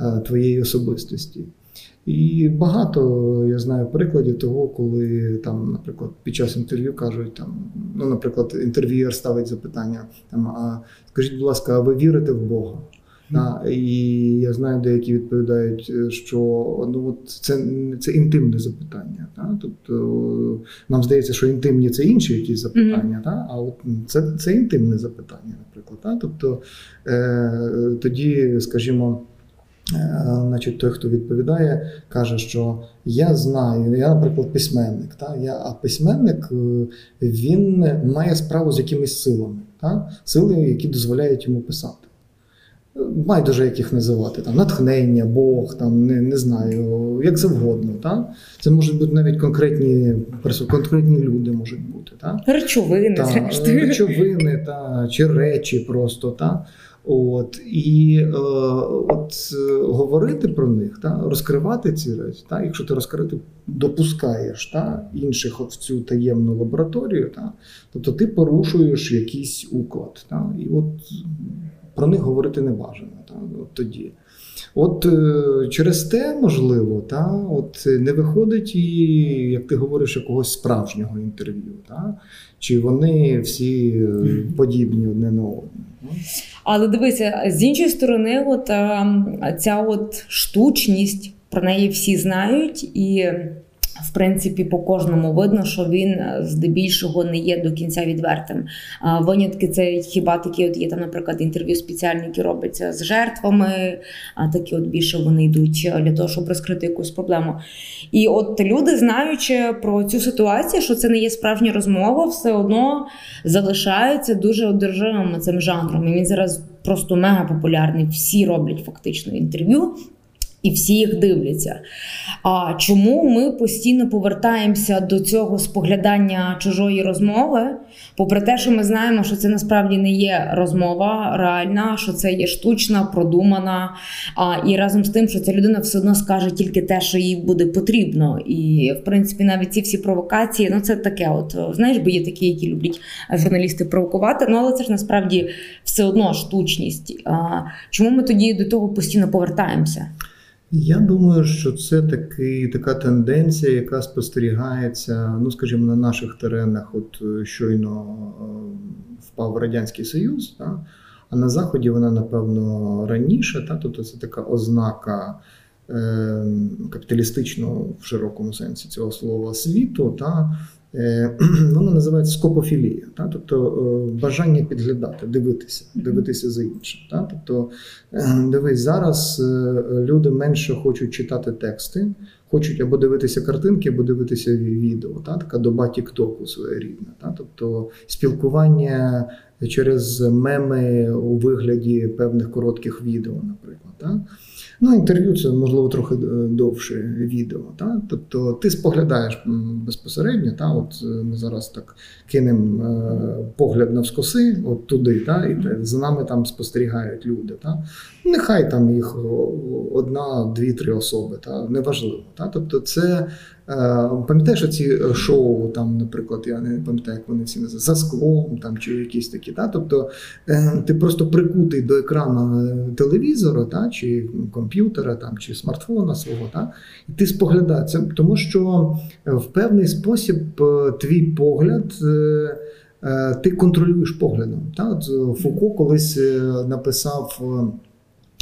е, твоєї особистості. І багато я знаю прикладів того, коли там, наприклад, під час інтерв'ю кажуть там, ну, наприклад, інтерв'юєр ставить запитання: там, а скажіть, будь ласка, а ви вірите в Бога? Та, і я знаю, деякі відповідають, е, що ну от це, це інтимне запитання. Та? Тобто нам здається, що інтимні це інші якісь запитання, та? а от це, це інтимне запитання, наприклад. Та? Тобто е, тоді, скажімо. Е, Значить, той, хто відповідає, каже, що я знаю, я, наприклад, письменник. Та? Я, а письменник е, він має справу з якимись силами, та? сили, які дозволяють йому писати. Байдуже як їх називати, там, натхнення, Бог, там, не, не знаю, як завгодно. Та? Це можуть бути навіть конкретні, конкретні люди можуть бути. Та? Речовини, та, зрештою. речовини та, чи речі просто. Та? От, і е, от, е, говорити про них, та, розкривати ці речі, та, якщо ти розкрити, допускаєш та, інших в цю таємну лабораторію, та, тобто ти порушуєш якийсь уклад. Та, і от про них говорити не бажано та, от тоді. От е, через те, можливо, та, от не виходить і, як ти говориш, якогось справжнього інтерв'ю. Та? Чи вони всі е, подібні одне на одне. Але дивися, з іншої сторони, от е, ця от штучність, про неї всі знають, і в принципі по кожному видно, що він е, здебільшого не є до кінця відвертим. Винятки це хіба такі, от є там, наприклад, інтерв'ю спеціальні, які робляться з жертвами, а такі от більше вони йдуть для того, щоб розкрити якусь проблему. І от люди, знаючи про цю ситуацію, що це не є справжня розмова, все одно залишаються дуже одержимими цим жанром. І він зараз просто мега популярний. Всі роблять фактично інтерв'ю. І всі їх дивляться. А чому ми постійно повертаємося до цього споглядання чужої розмови? Попри те, що ми знаємо, що це насправді не є розмова реальна, що це є штучна, продумана. А, і разом з тим, що ця людина все одно скаже тільки те, що їй буде потрібно. І в принципі, навіть ці всі провокації, ну це таке. От знаєш, бо є такі, які люблять журналісти провокувати. Ну але це ж насправді все одно штучність. А, чому ми тоді до того постійно повертаємося? Я думаю, що це такий, така тенденція, яка спостерігається, ну скажімо, на наших теренах. От е, щойно е, впав Радянський Союз, та? а на Заході вона, напевно, раніше, та? тобто це така ознака е, капіталістичного в широкому сенсі цього слова світу. Та? Е, <clears throat> Вона називається скопофілія, та? тобто е, бажання підглядати, дивитися, дивитися за іншим. Та? Тобто, е, дивись, зараз люди менше хочуть читати тексти, хочуть або дивитися картинки, або дивитися відео. Та? Така доба Тіктоку своєрідна. Та? Тобто спілкування через меми у вигляді певних коротких відео, наприклад. Та? Ну, інтерв'ю це можливо трохи е, довше відео. Та? Тобто ти споглядаєш безпосередньо, та? от е, ми зараз так кинемо е, погляд навскоси, от туди, та? і за нами там спостерігають люди. Та? Нехай там їх одна, дві, три особи, та? неважливо. Та? Тобто це. Е, Пам'ятаєш ці шоу, там, наприклад, я не пам'ятаю, як вони всі називають, за склом там, чи якісь такі. Та? Тобто е, ти просто прикутий до екрану е, телевізора, та? чи комп'ютера, там, чи смартфона свого, та? і ти споглядаєш це, тому що е, в певний спосіб е, твій погляд. е, е, Ти контролюєш поглядом. Е, Фуко колись е, написав е,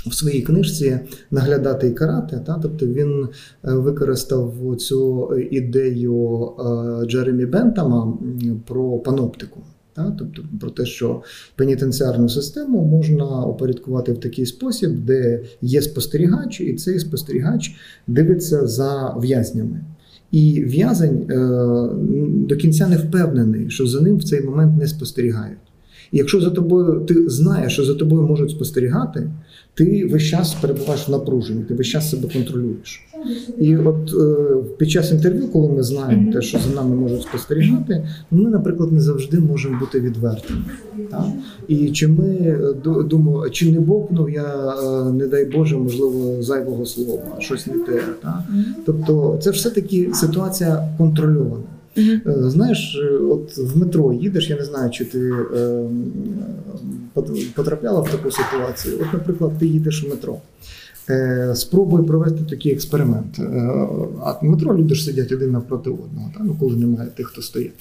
в своїй книжці Наглядати і карати. Та? Тобто він е, використав цю ідею е, Джеремі Бентама про паноптику. Та? Тобто про те, що пенітенціарну систему можна упорядкувати в такий спосіб, де є спостерігач, і цей спостерігач дивиться за в'язнями. І в'язень е, до кінця не впевнений, що за ним в цей момент не спостерігають. І якщо за тобою ти знаєш, що за тобою можуть спостерігати, ти весь час перебуваєш в напруженні, ти весь час себе контролюєш. І от е, під час інтерв'ю, коли ми знаємо те, що за нами можуть спостерігати, ми, наприклад, не завжди можемо бути відвертими. Так? І чи ми е, чи не бовкнув я, е, не дай Боже, можливо, зайвого слова, щось не те. Так? Тобто, це все-таки ситуація контрольована. Е, Знаєш, от в метро їдеш, я не знаю, чи ти е, потрапляла в таку ситуацію. От, наприклад, ти їдеш в метро. Е, Спробуй провести такий експеримент. Е, А в метро люди ж сидять один навпроти одного, та? Ну, коли немає тих, хто стоїть.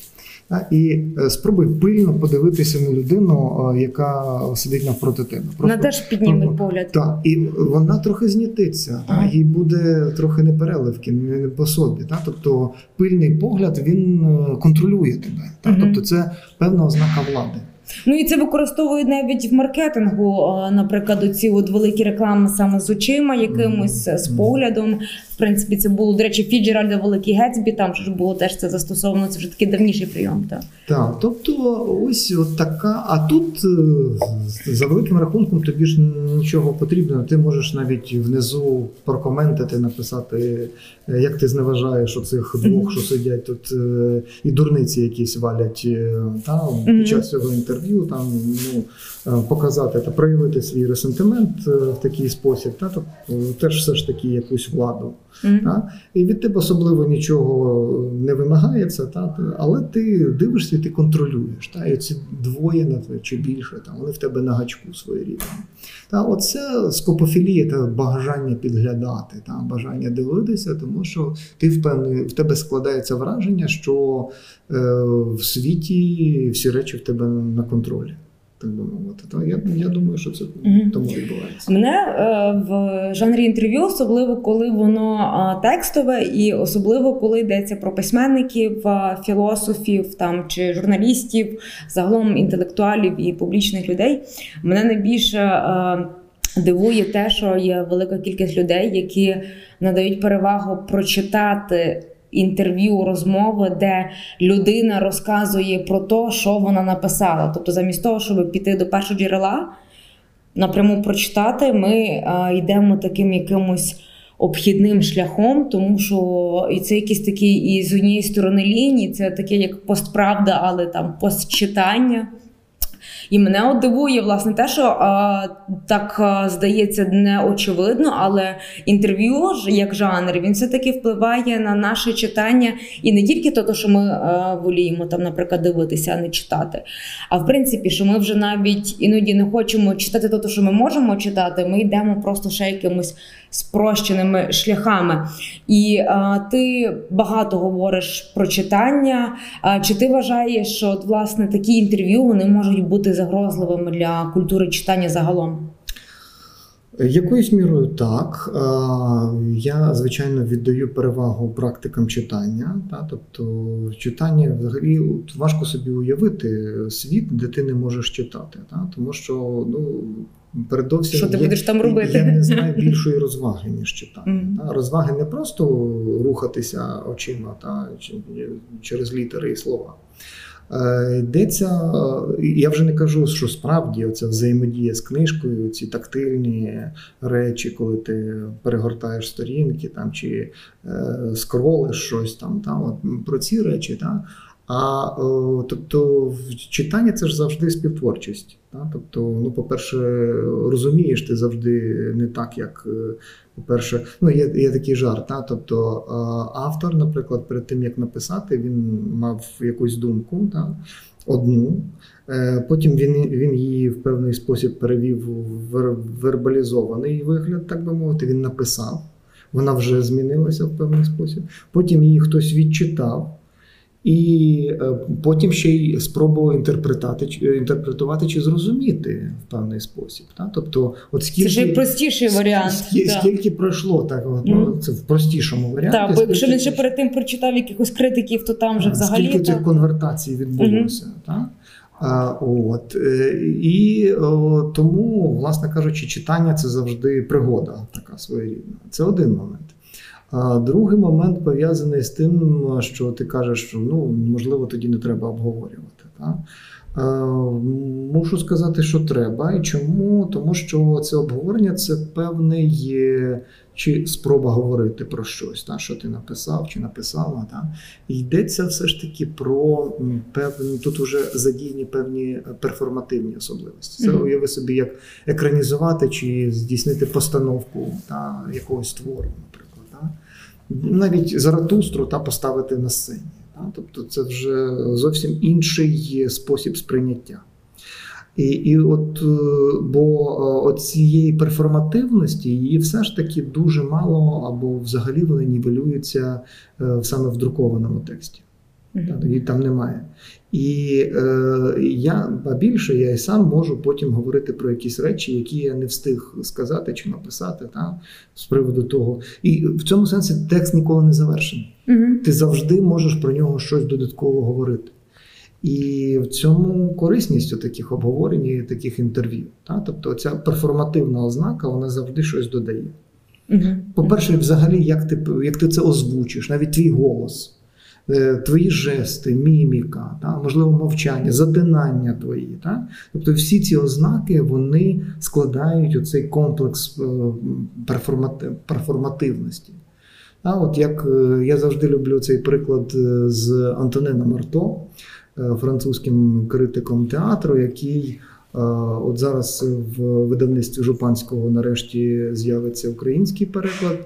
І е, спробуй пильно подивитися на людину, яка сидить навпроти тебе. Вона теж підніме погляд. Так, і вона трохи знітиться, та, їй буде трохи непереливки, не по собі. Та? Тобто пильний погляд він контролює тебе. Та? Тобто це певна ознака влади. Ну і це використовують навіть в маркетингу. а, Наприклад, оці от великі реклами саме з очима, якимось з поглядом. В принципі, це було до речі, Фіджеральда Великий Гетсбі. Там ж було теж це застосовано. Це вже такий давніший прийом. Так. Так, тобто, ось от така. А тут е, за великим рахунком тобі ж нічого потрібно. Ти можеш навіть внизу прокоментити, написати, е, як ти зневажаєш оцих двох, що сидять тут, е, і дурниці якісь валять та, під час цього інтерв'ю, там ну показати та проявити свій ресентимент е, в такий спосіб, та тобто теж все ж таки якусь владу. Мгм. Та? І від тебе особливо нічого не вимагається, та? але ти дивишся і ти контролюєш. Та? І ці двоє на тебе чи більше, та? вони в тебе на гачку своєрідні. Та? Оце скопофілія та бажання підглядати, та? бажання дивитися, тому що ти впевнений, в тебе складається враження, що е, в світі всі речі в тебе на контролі. Так би мовити. Та? Я, я думаю, що це тому відбувається. Мене е, в жанрі інтерв'ю, особливо коли воно текстове, і особливо коли йдеться про письменників, філософів там чи журналістів, загалом інтелектуалів і публічних людей. Мене найбільше е, дивує те, що є велика кількість людей, які надають перевагу прочитати. Інтерв'ю, розмови, де людина розказує про те, що вона написала. Тобто, замість того, щоб піти до першого джерела, напряму прочитати, ми е, йдемо таким якимось обхідним шляхом, тому що і це якісь такі, і з однієї сторони лінії, це таке як постправда, але там постчитання. І мене от дивує власне те, що а, так а, здається не очевидно, але інтерв'ю ж як жанр він все таки впливає на наше читання, і не тільки то, що ми а, воліємо там, наприклад, дивитися, а не читати. А в принципі, що ми вже навіть іноді не хочемо читати те, що ми можемо читати, ми йдемо просто ще якимось спрощеними шляхами. І а, ти багато говориш про читання. А, чи ти вважаєш, що от, власне такі інтерв'ю вони можуть бути загрозливими для культури читання загалом? Якоюсь мірою так. Е, Я, звичайно, віддаю перевагу практикам читання. Та? Тобто, читання взагалі важко собі уявити світ, де ти не можеш читати. Та? Тому що ну, передовсім Що ти є- будеш там робити? Я не знаю більшої розваги, ніж читання. Та? Розваги не просто рухатися очима та, через літери і слова. Е, йдеться, е, я вже не кажу, що справді оця взаємодія з книжкою, ці тактильні речі, коли ти перегортаєш сторінки там, чи е, скролиш щось там, там от, про ці речі. Та? А тобто читання це ж завжди співтворчість. Та? Тобто, ну, по-перше, розумієш ти завжди не так, як по-перше, ну є є такий жарт. Та? Тобто автор, наприклад, перед тим як написати, він мав якусь думку, та? одну. Е, потім він він її в певний спосіб перевів в вербалізований вигляд, так би мовити, він написав. Вона вже змінилася в певний спосіб. Потім її хтось відчитав. І е, потім ще й спробував інтерпретати, інтерпретувати чи зрозуміти в певний спосіб. Так? Тобто, от скільки, Це ж простіший варіант. Скільки, так. скільки пройшло, так от, ну, це в простішому варіанті. Так, бо якщо він ще перед тим прочитав якихось критиків, то там вже взагалі. Скільки цих конвертацій відбулося. Угу. Так? А, от, е, І о, тому, власне кажучи, читання це завжди пригода така своєрідна. Це один момент. А другий момент пов'язаний з тим, що ти кажеш, що ну можливо тоді не треба обговорювати. Так? Мушу сказати, що треба. І чому? Тому що це обговорення це певний чи спроба говорити про щось, та, що ти написав чи написала. Та. І йдеться все ж таки про певні, тут вже задіяні певні перформативні особливості. Це уяви собі, як екранізувати чи здійснити постановку та, якогось твору, наприклад навіть Заратустру та поставити на сцені. Тобто це вже зовсім інший спосіб сприйняття. І і от, бо Бо цієї перформативності її все ж таки дуже мало або взагалі вони нівелюються е, саме в друкованому тексті. Mm-hmm. Її там немає. І е, я а більше я і сам можу потім говорити про якісь речі, які я не встиг сказати чи написати та, з приводу того. І в цьому сенсі текст ніколи не завершений. Mm-hmm. Ти завжди можеш про нього щось додатково говорити. І в цьому корисність таких обговорень і таких інтерв'ю. Та? Тобто ця перформативна ознака вона завжди щось додає. Mm-hmm. По-перше, взагалі, як ти, як ти це озвучиш, навіть твій голос. Е, твої жести, міміка, та, можливо, мовчання, затинання твої. Та? Тобто всі ці ознаки вони складають оцей комплекс е, перформативності. А от як е, Я завжди люблю цей приклад з Антонином Арто, французьким критиком театру, який от зараз в видавництві Жупанського нарешті з'явиться український переклад.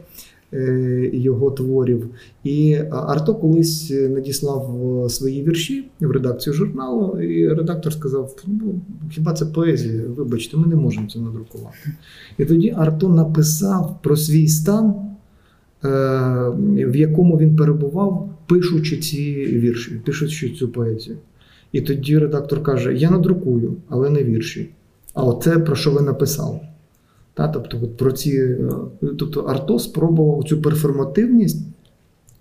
Е, його творів. І Арто колись надіслав свої вірші в редакцію журналу, і редактор сказав: ну, хіба це поезія? Вибачте, ми не можемо це надрукувати. І тоді Арто написав про свій стан, е, в якому він перебував, пишучи ці вірші, пишучи цю поезію. І тоді редактор каже: Я надрукую, але не вірші. А оце про що ви написали. Та, Тобто от про ці, е, тобто Арто спробував цю перформативність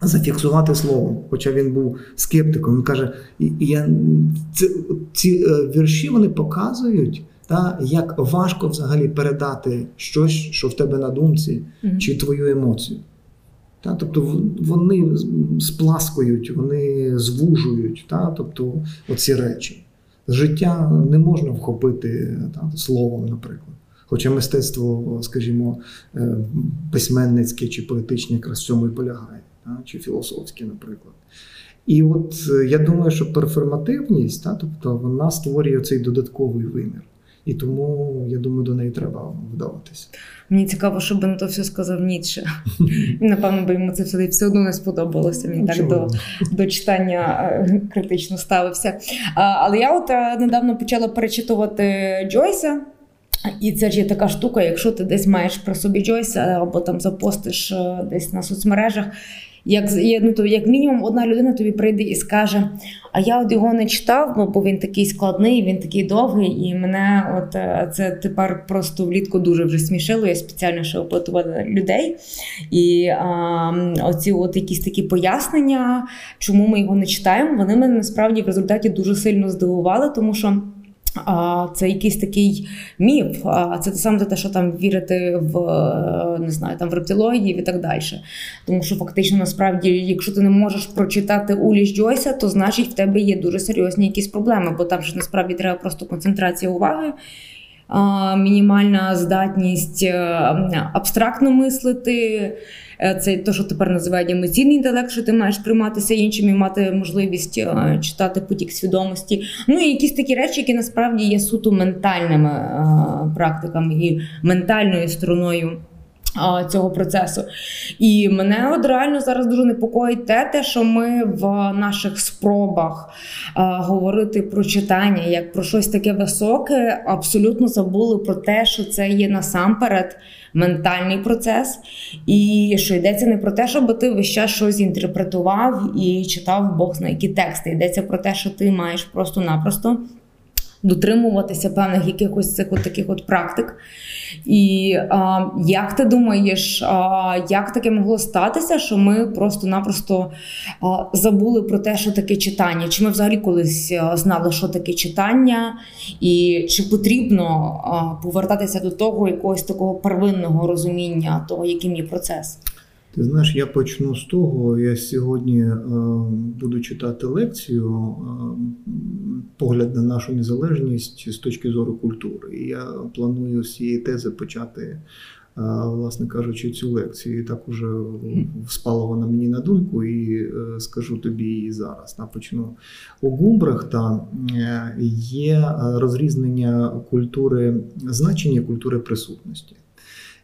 зафіксувати словом, хоча він був скептиком. Він каже: я, ці, ці е, вірші вони показують, та, як важко взагалі передати щось, що в тебе на думці, mm-hmm. чи твою емоцію. Та, Тобто вони спласкують, вони звужують та, тобто, оці речі. Життя не можна вхопити та, словом, наприклад. Хоча мистецтво, скажімо, е, письменницьке чи поетичне якраз в цьому і полягає, чи філософське, наприклад. І от е, я думаю, що перформативність, тобто вона створює цей додатковий вимір. І тому, я думаю, до неї треба вдаватися. Мені цікаво, щоб на то все сказав Ніцше. Напевно, би йому це все все одно не сподобалося. Він так до до читання е, критично ставився. А, Але я от недавно почала перечитувати Джойса. І це ж є така штука, якщо ти десь маєш про собі Джойса або там запостиш е, десь на соцмережах. Як ну, то, як мінімум, одна людина тобі прийде і скаже: А я от його не читав, бо він такий складний, він такий довгий, і мене от е, це тепер просто влітку дуже вже смішило. Я спеціально ще опитувала людей. І а, оці от якісь такі пояснення, чому ми його не читаємо, вони мене насправді в результаті дуже сильно здивували, тому що. Це якийсь такий міф. Це те саме те, що там вірити в не знаю, там в рептилоїдів і так далі. Тому що фактично, насправді, якщо ти не можеш прочитати Улі Джойса, то значить в тебе є дуже серйозні якісь проблеми, бо там же насправді треба просто концентрація уваги. Мінімальна здатність е, абстрактно мислити, Е, це те, що тепер називають емоційний інтелект, що ти маєш прийматися іншим і мати можливість е, читати потік свідомості. Ну і якісь такі речі, які насправді є суто ментальними е, практиками і ментальною стороною. Цього процесу. І мене от реально зараз дуже непокоїть те, те, що ми в наших спробах а, говорити про читання як про щось таке високе, абсолютно забули про те, що це є насамперед ментальний процес, і що йдеться не про те, щоб ти весь час щось інтерпретував і читав Бог на які тексти. Йдеться про те, що ти маєш просто-напросто дотримуватися певних якихось цих от таких от практик. І а, як ти думаєш, а, як таке могло статися, що ми просто-напросто а, забули про те, що таке читання? Чи ми взагалі колись знали, що таке читання, і чи потрібно а, повертатися до того якогось такого первинного розуміння того, яким є процес? Ти знаєш, я почну з того. Я сьогодні е, буду читати лекцію е, погляд на нашу незалежність з точки зору культури. І я планую з цієї тези почати, е, власне кажучи, цю лекцію. І так уже спала вона мені на думку, і скажу тобі її зараз. Я почну у Гумбрахта є розрізнення культури значення культури присутності.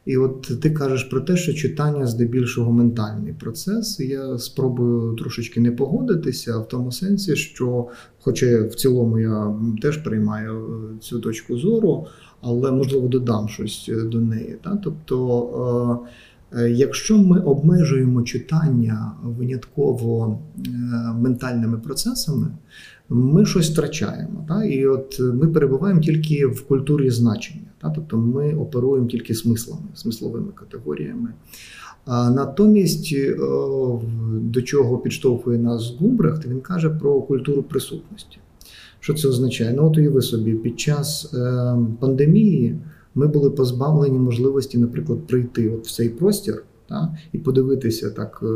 І от ти кажеш про те, що читання здебільшого ментальний процес. Я спробую трошечки не погодитися в тому сенсі, що, хоча в цілому я теж приймаю е, цю точку зору, але можливо додам щось е, до неї. Та? Тобто, е, якщо ми обмежуємо читання винятково ментальними процесами, ми щось втрачаємо. Та? І от ми перебуваємо тільки в культурі значення. Та? Тобто ми оперуємо тільки смислами, смисловими категоріями. А Натомість, е, до чого підштовхує нас Гумбрехт, він каже про культуру присутності. Що це означає? Ну, от уяви собі, під час е, пандемії ми були позбавлені можливості, наприклад, прийти от в цей простір та, і подивитися так е,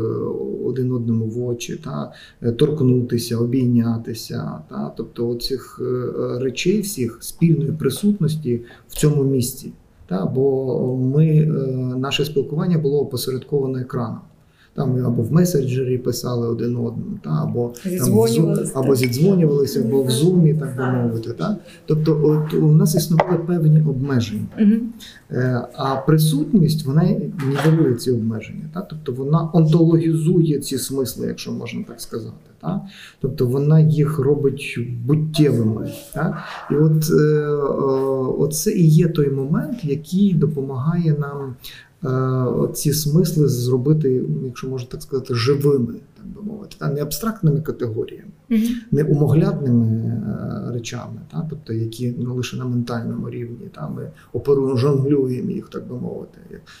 один одному в очі, та, е, торкнутися, обійнятися. Та, Тобто оцих е, речей всіх спільної присутності в цьому місці. Та, Бо ми, наше спілкування було опосередковане екраном. Там або в меседжері писали один одному, та або зідзвонювалися, або зідзвонювалися, або в зумі, так би мовити. Та? Тобто, от у нас існували певні обмеження, е, а присутність вона нівелює ці обмеження. Та? Тобто вона онтологізує ці смисли, якщо можна так сказати. Та? Тобто вона їх робить буттєвими. Та? І от е, оце і є той момент, який допомагає нам Е, ці смисли зробити, якщо можна так сказати, живими, так би мовити, та не абстрактними категоріями, mm-hmm. не умоглядними е, речами, та, тобто які ну, лише на ментальному рівні, та ми оперуємо, жонглюємо їх, так би мовити,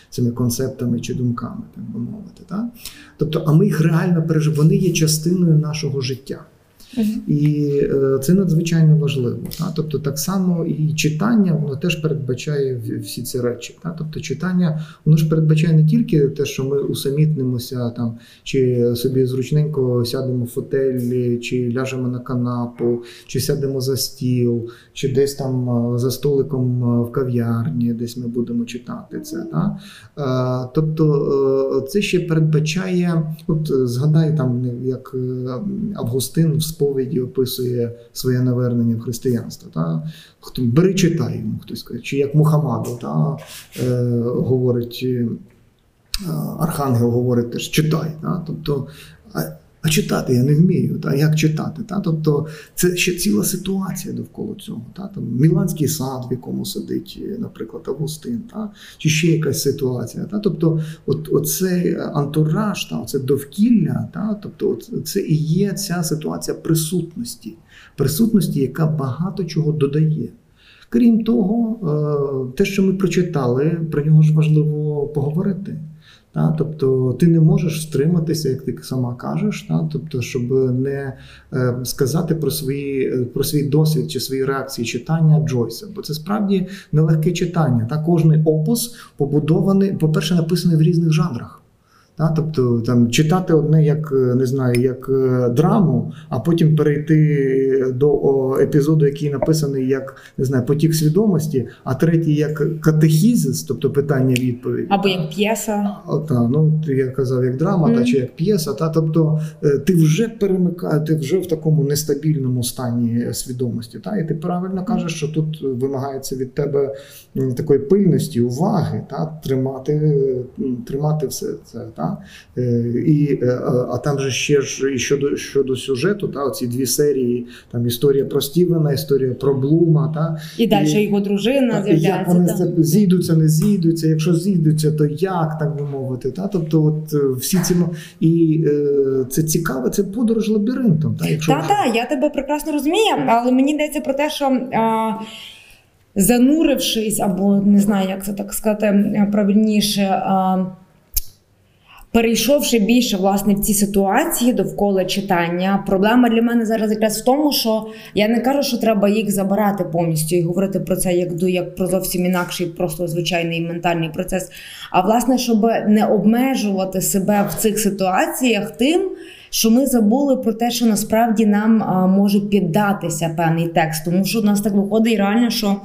цими концептами чи думками, так би мовити. Та? Тобто, а ми їх реально переживаємо, вони є частиною нашого життя. І е, це надзвичайно важливо. Та? Тобто, так само і читання воно теж передбачає всі ці речі. Та? Тобто, читання воно ж передбачає не тільки те, що ми усамітнимося там, чи собі зручненько сядемо в фотелі, чи ляжемо на канапу, чи сядемо за стіл, чи десь там е, за столиком е, в кав'ярні, десь ми будемо читати це. Та? Тобто це ще передбачає, от згадай там, як Августин в сповіді описує своє навернення в християнство. Та? Хто бери читай йому хтось каже, чи як Мухаммаду та, е, говорить е, Архангел говорить теж читай. Та? Тобто, а читати я не вмію, та як читати. Та? Тобто це ще ціла ситуація довкола цього. Та? Там Міланський сад, в якому сидить, наприклад, Августин, та? чи ще якась ситуація. Та? Тобто, от, оцей антураж, та? оце довкілля, та? тобто, от, це і є ця ситуація присутності, присутності, яка багато чого додає. Крім того, е, те, що ми прочитали, про нього ж важливо поговорити. Та, тобто ти не можеш стриматися, як ти сама кажеш, та, тобто, щоб не е, сказати про свої е, про свій досвід чи свої реакції читання Джойса. Бо це справді нелегке читання. Та кожний опус побудований, по-перше, написаний в різних жанрах. Та, тобто там читати одне як е, не знаю, як е, драму, а потім перейти до епізоду, який написаний як не знаю, потік свідомості, а третій як катехізис, тобто питання-відповідь. Або як п'єса. Та, ну я казав як драма, Мгм. та чи як п'єса. Та тобто е, ти вже перемикає, ти вже в такому нестабільному стані свідомості. Та і ти правильно кажеш, що тут вимагається від тебе такої пильності, уваги, та тримати, тримати все це. Та Е, і е, а там же ще ж і щодо щодо сюжету, та оці дві серії, там історія про Стівена, історія про Блума. Та І далі І- його дружина і як вони це зійдуться, не зійдуться. Якщо зійдуться, то як так би мовити? Та тобто, от е, всі ці і це цікаве, це подорож лабіринтом. Та якщо Та, та, я тебе прекрасно розумію, але мені йдеться про те, що а, занурившись, або не знаю, як це так сказати е, правильніше. Перейшовши більше власне в ці ситуації довкола читання, проблема для мене зараз якраз в тому, що я не кажу, що треба їх забирати повністю і говорити про це як до як про зовсім інакший, просто звичайний ментальний процес. А власне, щоб не обмежувати себе в цих ситуаціях тим, що ми забули про те, що насправді нам а, може піддатися певний текст, тому що у нас так виходить реально, що.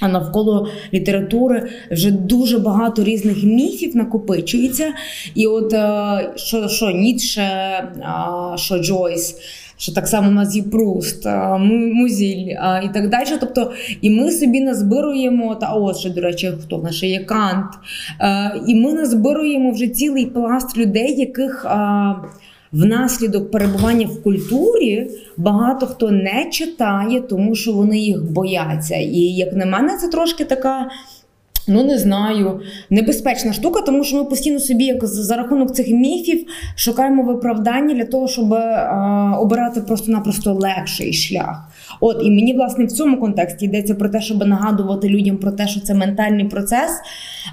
А навколо літератури вже дуже багато різних міфів накопичується. І от е, що, що Ніцше, що Джойс, що так само у нас є Пруст, Музіль і так далі. Тобто, і ми собі назбируємо, та от ще, до речі, хто в нас ще є Кант. Е, І ми назбируємо вже цілий пласт людей, яких. Внаслідок перебування в культурі багато хто не читає, тому що вони їх бояться. І як на мене, це трошки така. Ну, не знаю, небезпечна штука, тому що ми постійно собі, як за рахунок цих міфів, шукаємо виправдання для того, щоб е, обирати просто-напросто легший шлях. От і мені власне в цьому контексті йдеться про те, щоб нагадувати людям про те, що це ментальний процес,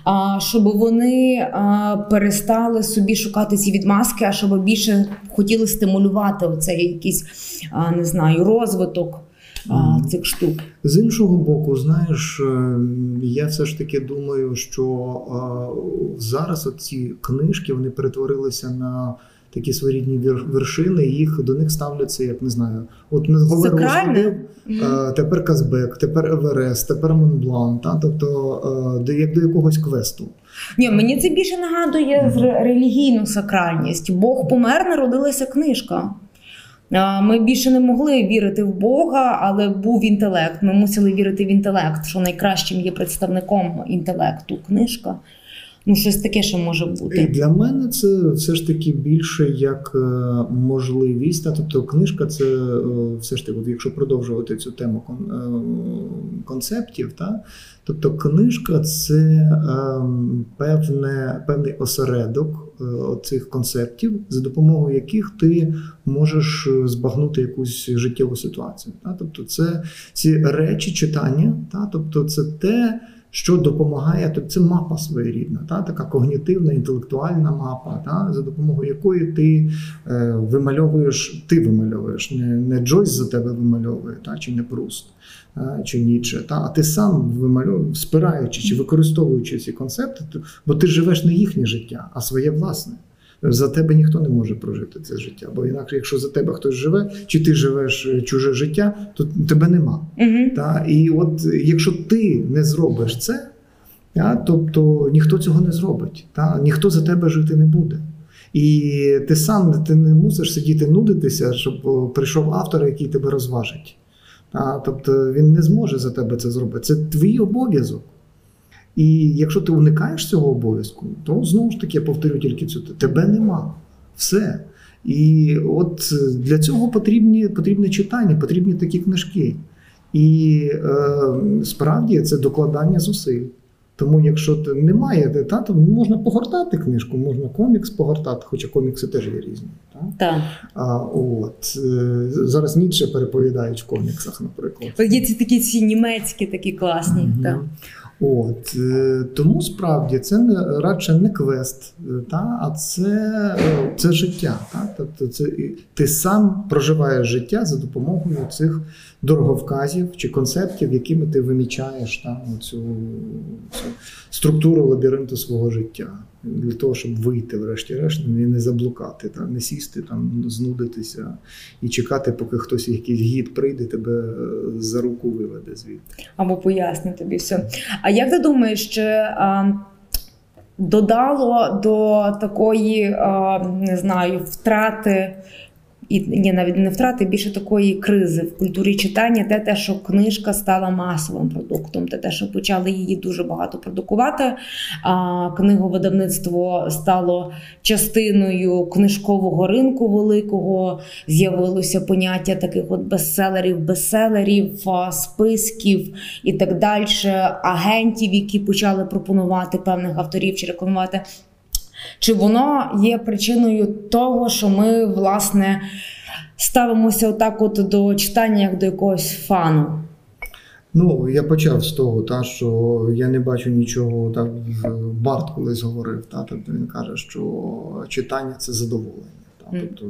а, щоб вони а, перестали собі шукати ці відмазки, а щоб більше хотіли стимулювати оцей якийсь а, не знаю розвиток а, цих штук. З іншого боку, знаєш, е, я все ж таки думаю, що е, зараз ці книжки вони перетворилися на такі своєрідні вер- вершини, їх до них ставляться, як не знаю. От не говорив, е, тепер Казбек, тепер Еверест, тепер Монблан, та тобто до як до якогось квесту. Ні, мені це більше нагадує ре- релігійну сакральність. Бог помер, народилася книжка. Ми більше не могли вірити в Бога, але був інтелект. Ми мусили вірити в інтелект, що найкращим є представником інтелекту книжка. Ну, щось таке ще може бути. для мене це все ж таки більше як е, можливість. Та, тобто книжка це е, все ж таки, якщо продовжувати цю тему е, концептів, та, тобто книжка це певне, певний осередок цих концептів, за допомогою яких ти можеш збагнути якусь життєву ситуацію. Та, тобто це ці речі читання, та, тобто це те що допомагає, то це мапа своєрідна, та, така когнітивна, інтелектуальна мапа, та, за допомогою якої ти е, вимальовуєш, ти вимальовуєш, не, не Джойс за тебе вимальовує, та, чи не Пруст, е, чи Ніче, та, а ти сам вимальовуєш, спираючи чи використовуючи ці концепти, бо ти живеш не їхнє життя, а своє власне. За тебе ніхто не може прожити це життя, бо інакше, якщо за тебе хтось живе, чи ти живеш е, чуже життя, то тебе нема. Угу. Та, і от е, якщо ти не зробиш це, та, тобто ніхто цього не зробить, та, ніхто за тебе жити не буде. І ти сам ти не мусиш сидіти нудитися, щоб прийшов автор, який тебе розважить. Та, тобто він не зможе за тебе це зробити. Це твій обов'язок. І якщо ти уникаєш цього обов'язку, то знову ж таки я повторю тільки цю тебе нема. Все. І от для цього потрібні, потрібне читання, потрібні такі книжки. І е, справді це докладання зусиль. Тому, якщо ти немає, та, то можна погортати книжку, можна комікс погортати, хоча комікси теж є різні. Та? Так. А, от, е, зараз Ніцше переповідають в коміксах, наприклад. Є ці такі ці німецькі, такі класні. Мгм. Так. От е, тому справді це не радше не квест, е, та, а це, е, це життя. Та? Тобто це ти сам проживаєш життя за допомогою цих дороговказів чи концептів, якими ти вимічаєш та, цю, структуру лабіринту свого життя. Для того, щоб вийти, врешті-решт, і не заблукати, та, не сісти, там, знудитися і чекати, поки хтось якийсь гід прийде, тебе е, за руку виведе звідти. або пояснить тобі все. А як ти думаєш, чи а, додало до такої, не знаю, втрати? І ні, навіть не втрати, більше такої кризи в культурі читання, те, те, що книжка стала масовим продуктом, те, те, що почали її дуже багато продукувати. А книговидавництво стало частиною книжкового ринку великого. З'явилося поняття таких от бестселерів, бестселерів, списків і так далі, агентів, які почали пропонувати певних авторів чи рекламувати. Чи воно є причиною того, що ми власне ставимося отак от до читання як до якогось фану? Ну, я почав з того, та, що я не бачу нічого, так Барт колись говорив, та, тобто він каже, що читання це задоволення. Тобто,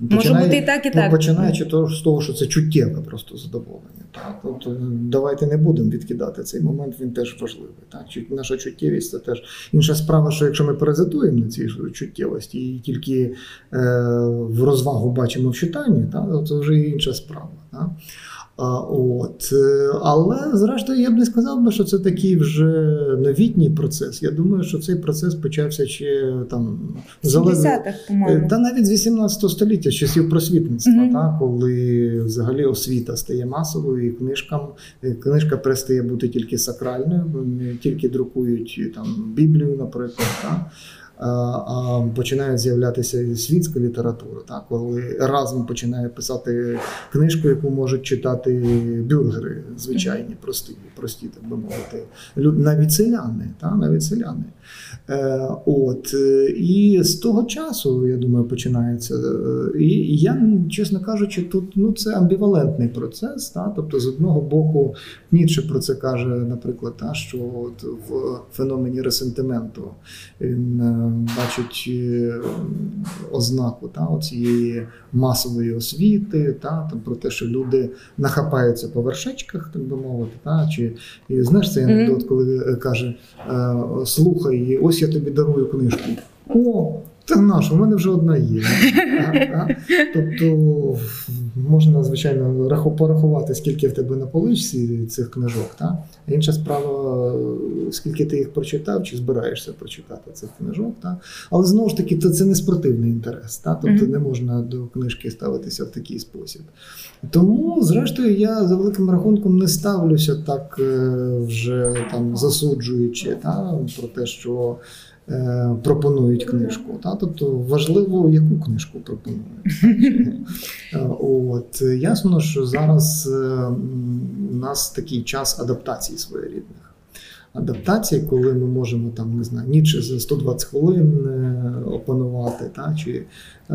Може бути і так, і ну, так. Починаючи з того, що це чуттєве просто задоволення. Так? тобто, давайте не будемо відкидати цей момент, він теж важливий. Так? Наша чуттєвість це теж інша справа, що якщо ми паразитуємо на цій чуттєвості і тільки е, в розвагу бачимо в читанні, так? то це вже інша справа. Та. От. Але, зрештою, я б не сказав би, що це такий вже новітній процес. Я думаю, що цей процес почався ще там залежно- по-моєму. Та навіть з 18 століття, з часів просвітництва, Мгм. та, коли взагалі освіта стає масовою, і книжкам е, книжка перестає бути тільки сакральною, тільки друкують там Біблію, наприклад. Та, а починають з'являтися і світська література, так? Коли разом починає писати книжку, яку можуть читати бюргери, звичайні, прості, прості, так би мовити, навіть селяни, та, навіть селяни. Е, от, е, і з того часу, я думаю, починається. е, І, я, чесно кажучи, тут ну, це амбівалентний процес. Та? Тобто, з одного боку, Ніцше про це каже, наприклад, та, що от в феномені ресентименту він бачить ознаку та, цієї масової освіти, та, там, про те, що люди нахапаються по вершечках, так би мовити. Та, чи, і знаєш цей анекдот, коли каже: е, слухай, ось я тобі дарую книжку. О, та наша, у мене вже одна є. Тобто можна, звичайно, раху- порахувати, скільки в тебе на поличці цих книжок. Та? Інша справа, скільки ти їх прочитав, чи збираєшся прочитати цих книжок. Та? Але знову ж таки, то це не спортивний інтерес. Та? Тобто не можна до книжки ставитися в такий спосіб. Тому, зрештою, я за великим рахунком не ставлюся так е, вже там засуджуючи та, про те, що пропонують книжку. Та? Тобто важливо, яку книжку пропонують. <laughs> Е, От ясно, що зараз е, у нас такий час адаптації своєрідних. Адаптації, коли ми можемо там не знаю, Ніцше за 120 хвилин е, опанувати, та чи е,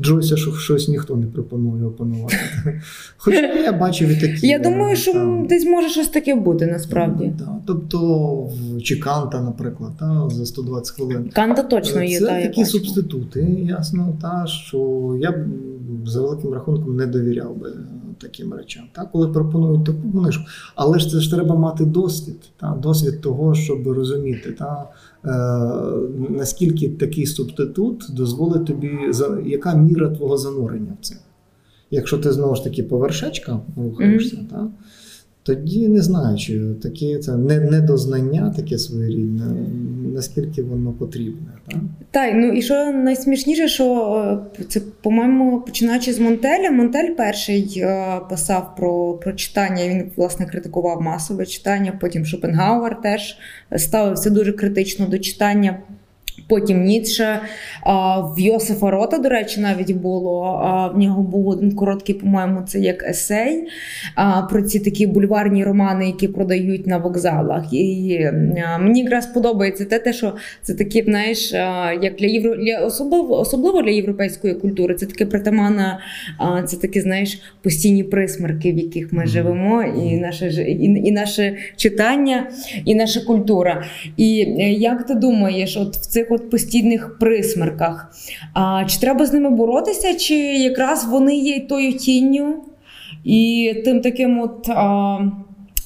Джойса що щось ніхто не пропонує опанувати. <laughs> Хоча я бачив і такі. Я думаю, що там, десь може щось таке бути насправді. Да, тобто, чи Канта, наприклад, та, за 120 хвилин. Канта точно є. Це та, такі субститути, ясно, та, що я б за великим рахунком не довіряв би таким речам. Та, коли пропонують таку книжку. Але ж це ж треба мати досвід, та, досвід того, щоб розуміти, та, е, наскільки такий субститут дозволить тобі, яка міра твого занурення в це. Якщо ти знову ж таки по вершечкам рухаєшся, та, тоді не знаю, чи таке це не, недознання таке своєрідне, наскільки воно потрібне. Так? Так, ну і що найсмішніше, що е, це, по-моєму, починаючи з Монтеля, Монтель перший е, писав про, про читання. Він власне критикував масове читання. Потім Шопенгауер теж ставився дуже критично до читання. Потім Ніцше, в Йосифа Рота, до речі, навіть було. В нього був один короткий, по-моєму, це як есей про ці такі бульварні романи, які продають на вокзалах. І мені якраз подобається те, те, що це такі, знаєш, як для євро для особливо, особливо для європейської культури, це таке притаманна, це такі, знаєш, постійні присмерки, в яких ми живемо, і наше і, і наше читання, і наша культура. І е, як ти думаєш, от в цих от постійних присмерках, а, чи треба з ними боротися, чи якраз вони є тою тінню і тим таким от а,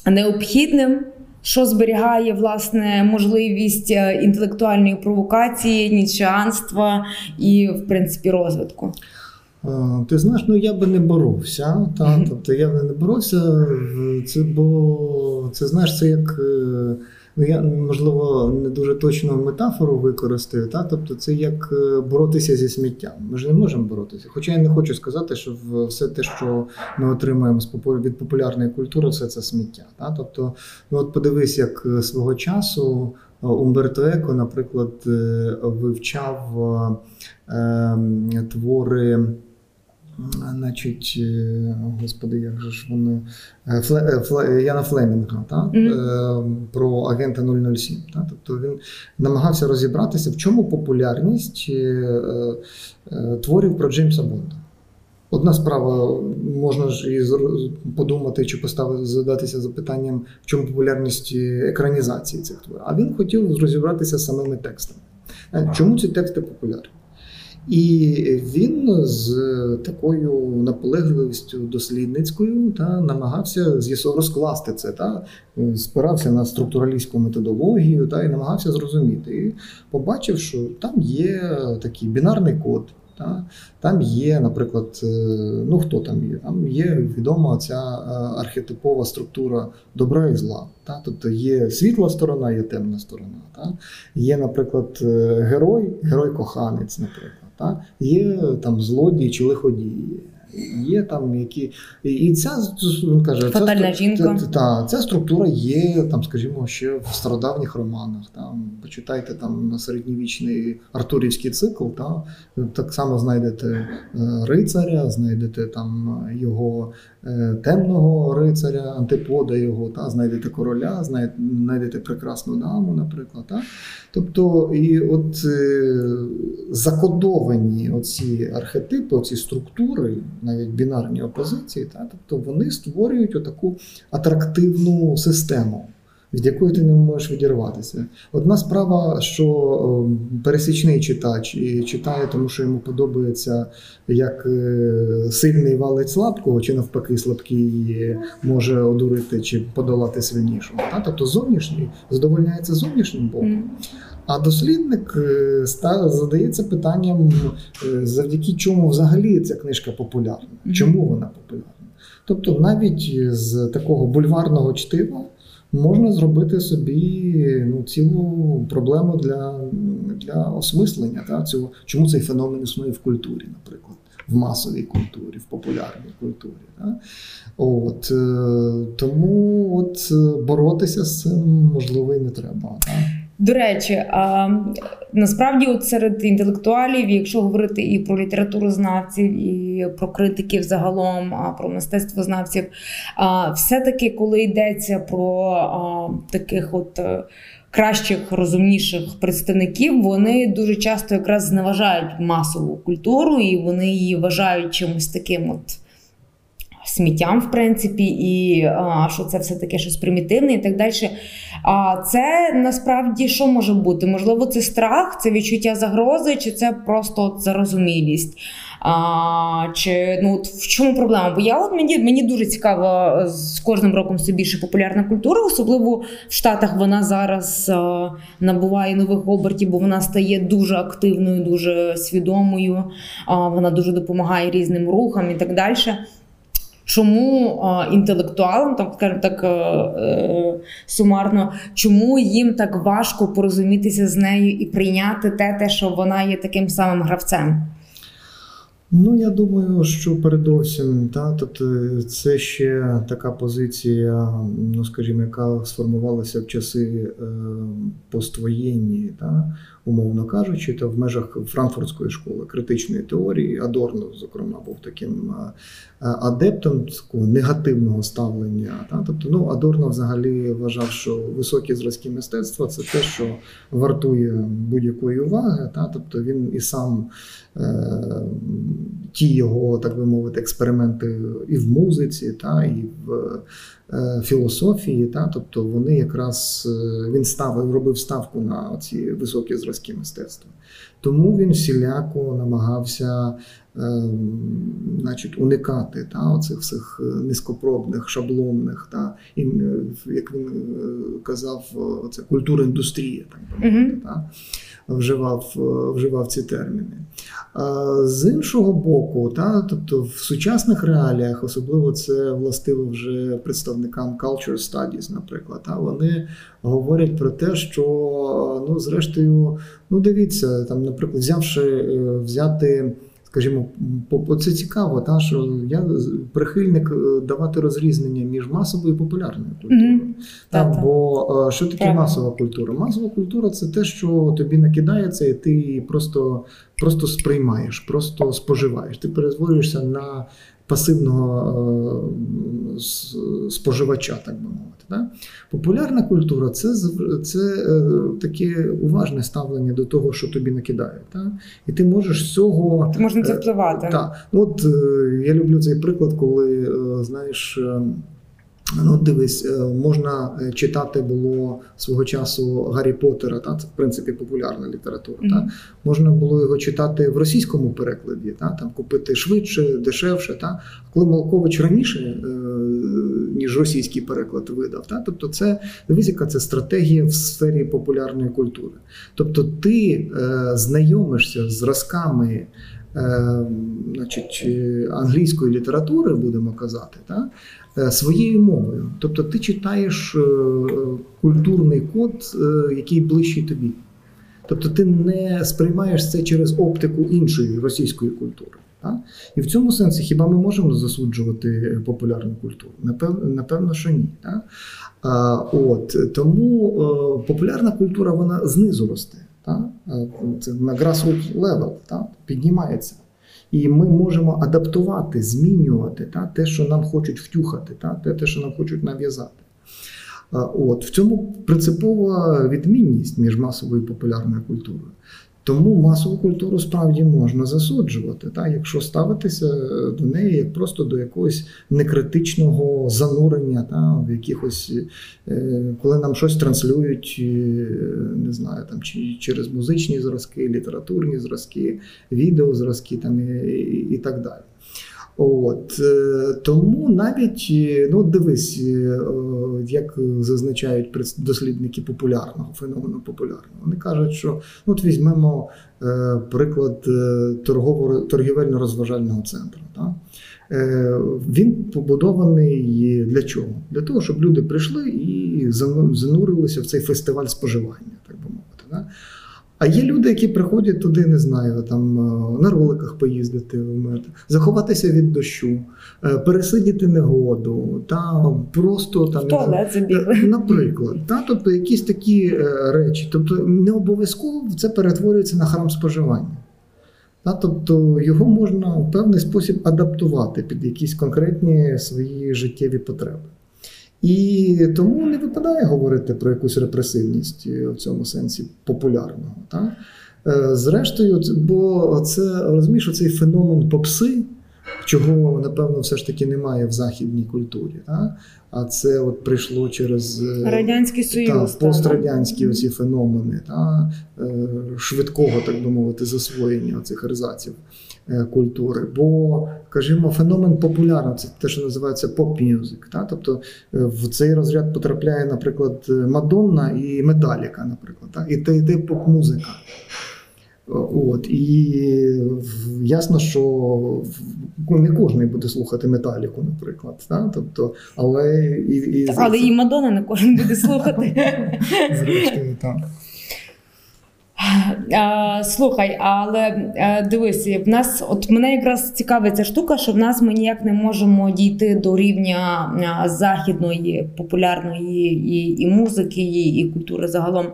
необхідним, що зберігає власне можливість е, інтелектуальної провокації, нічанства і, в принципі, розвитку? Е, Ти знаєш, ну я би не боровся. Та, тобто я би не боровся. Це бо це знаєш, це як. Ну, я можливо не дуже точно метафору використаю, та? тобто це як е, боротися зі сміттям. Ми ж не можемо боротися. Хоча я не хочу сказати, що все те, що ми отримуємо від популярної культури, все це сміття. Та? Тобто, ну от подивись, як е, свого часу е, Умберто Еко, наприклад, вивчав ем, твори. Значить, е, господи, як же ж вони е, Фле, е, Фле, Яна Флемінга, та? Е, про агента 007. Та? Тобто він намагався розібратися, в чому популярність творів про Джеймса Бонда. Одна справа, можна ж і подумати чи поставити задатися запитанням, в чому популярність екранізації цих творів. А він хотів розібратися з самими текстами. Чому ці тексти популярні? І він з такою наполегливістю дослідницькою та намагався з'ясо розкласти це, та спирався на структуралістську методологію та і намагався зрозуміти. І побачив, що там є такий бінарний код. Та? Там є, наприклад, е, ну хто там є? Там є відома ця е, архетипова структура добра і зла. Та? Тобто є світла сторона, є темна сторона. Та? Є, наприклад, е, герой, герой-коханець, наприклад. Та? Є там злодії чи лиходії. Є там які. І- ця каже, ця жінка. Ця, та, ця структура є, там, скажімо, ще в стародавніх романах. Там, почитайте там середньовічний артурівський цикл, та, так само знайдете е, рицаря, знайдете там його темного рицаря, антипода його, та, знайдете короля, знайдете прекрасну даму, наприклад. Та. Тобто, і от е, закодовані оці архетипи, оці структури, навіть бінарні опозиції, та, тобто вони створюють отаку атрактивну систему. Від якої ти не можеш відірватися. Одна справа, що е, пересічний читач і читає, тому що йому подобається, як е, сильний валить слабкого, чи навпаки, слабкий може одурити чи подолати сильнішого. Тобто зовнішній задовольняється зовнішнім боком. А дослідник е, задається питанням, е, завдяки чому взагалі ця книжка популярна, чому вона популярна. Тобто, навіть з такого бульварного чтива можна зробити собі ну, цілу проблему для, для осмислення. Та, цього, чому цей феномен існує в культурі, наприклад, в масовій культурі, в популярній культурі. Та. От, е, тому от, е, боротися з цим можливо і не треба. Та. До речі, а, насправді, от серед інтелектуалів, якщо говорити і про літературознавців, і про критиків загалом, а про мистецтвознавців, а, все-таки, коли йдеться про а, таких от. е, Кращих, розумніших представників вони дуже часто якраз зневажають масову культуру, і вони її вважають чимось таким от сміттям, в принципі, і а, що це все таке щось примітивне і так далі. А це насправді що може бути? Можливо, це страх, це відчуття загрози, чи це просто зарозумілість. А, чи ну от в чому проблема? Бо я от мені мені дуже цікаво з кожним роком все більше популярна культура, особливо в Штатах вона зараз а, набуває нових обертів, бо вона стає дуже активною, дуже свідомою. А, вона дуже допомагає різним рухам і так далі. Чому інтелектуалам, так скажімо так е, е, сумарно, чому їм так важко порозумітися з нею і прийняти те, те, що вона є таким самим гравцем? Ну, я думаю, що передовсім, та, тобто це ще така позиція, ну скажімо, яка сформувалася в часи е, поствоєнні. Та. Умовно кажучи, то в межах франкфуртської школи критичної теорії Адорно, зокрема, був таким адептом такого негативного ставлення. Та? Тобто, ну, Адорно взагалі вважав, що високі зразки мистецтва це те, що вартує будь-якої уваги. Та? Тобто він і сам е, ті його, так би мовити, експерименти і в музиці, та, і в е, філософії, та? тобто вони якраз е, він ставив, робив ставку на ці високі зразки мистецтва. Тому він всіляко намагався значить, уникати та, оцих всіх е, низькопробних, шаблонних, та, і, е, як він е, казав, це культура індустрія, так би мовити, та, вживав вживав ці терміни. З іншого боку, та, тобто в сучасних реаліях, особливо це властиво вже представникам culture studies, наприклад, та, вони говорять про те, що ну, зрештою, ну дивіться, там, наприклад, взявши взяти. Скажімо, це цікаво, та що я прихильник е, давати розрізнення між масовою і популярною культурою. Mm-hmm. Та, та, бо та. що таке так. масова культура? Масова культура це те, що тобі накидається, і ти просто просто сприймаєш, просто споживаєш. Ти перетворюєшся на пасивного е, споживача, так би мовити. Да? Популярна культура це це е, таке уважне ставлення до того, що тобі накидають. Да? І ти можеш з цього Ти можна це впливати. Так. От я люблю цей приклад, коли знаєш. Ну, дивись, е, можна е, читати було свого часу Гаррі Поттера, та це в принципі популярна література. Mm-hmm. Та можна було його читати в російському перекладі, та там купити швидше, дешевше. Та коли Малкович раніше е, ніж російський переклад видав, та тобто, це дивись, яка це стратегія в сфері популярної культури. Тобто, ти е, знайомишся з зразками. Значить, англійської літератури будемо казати, та своєю мовою. Тобто ти читаєш е, культурний код, е, який ближчий тобі. Тобто ти не сприймаєш це через оптику іншої російської культури. Так? І в цьому сенсі хіба ми можемо засуджувати популярну культуру? Напевно, напевно що ні. Так? А, от, Тому о, популярна культура вона знизу росте. Так? Це на grassroots level так? піднімається. І ми можемо адаптувати, змінювати та, те, що нам хочуть втюхати, та, те, що нам хочуть нав'язати. От В цьому принципова відмінність між масовою і популярною культурою. Тому масову культуру справді можна засуджувати, так, якщо ставитися до неї як просто до якогось некритичного занурення, та, в якихось, е, коли нам щось транслюють, е, не знаю, там чи через музичні зразки, літературні зразки, відеозразки там, і, і так далі. От е, Тому навіть е, ну дивись, е, як зазначають дослідники популярного феномену популярного, вони кажуть, що ну, от візьмемо приклад торговельно-розважального центру. Так? Він побудований для чого? Для того, щоб люди прийшли і занурилися в цей фестиваль споживання, так би мовити. Так? А є люди, які приходять туди, не знаю, там е, на роликах поїздити, заховатися від дощу, е, пересидіти негоду, та просто там туалет. Е, наприклад, та тобто якісь такі речі. Тобто не обов'язково це перетворюється на храм споживання. Та, Тобто його можна в певний спосіб адаптувати під якісь конкретні свої життєві потреби. І тому не випадає говорити про якусь репресивність в цьому сенсі популярного. Так? Е, зрештою, бо це розумієш, цей феномен попси, чого, напевно, все ж таки немає в західній культурі. Так? А це от прийшло через е, Радянський Союз. Та, пострадянські оці феномени та, е, швидкого, так би мовити, засвоєння цих ерзаців. Е, культури. Бо, скажімо, феномен популярний, це те, що називається поп-мюзик. Тобто е, в цей розряд потрапляє, наприклад, Мадонна і Металіка, наприклад, так? і те йде поп-музика. От, І ясно, що не кожен буде слухати металіку, наприклад. Так? Тобто, Але і, і, але і Мадонна не кожен буде слухати. Зрештою, так. <laughs> Слухай, але е, дивись, в нас от мене якраз цікавить ця штука, що в нас ми ніяк не можемо дійти до рівня західної популярної і і музики, і, і культури загалом.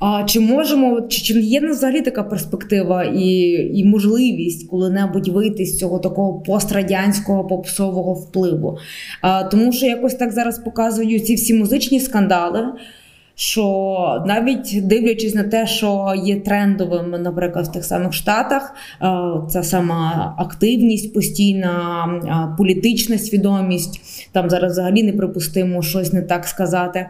А чи можемо, чи, чи є на взагалі така перспектива і і можливість коли-небудь вийти з цього такого пострадянського попсового впливу? А, Тому що якось так зараз показують ці всі музичні скандали. Що навіть дивлячись на те, що є трендовим, наприклад, в тих самих штатах, ця сама активність, постійна політична свідомість, там зараз взагалі неприпустимо щось не так сказати.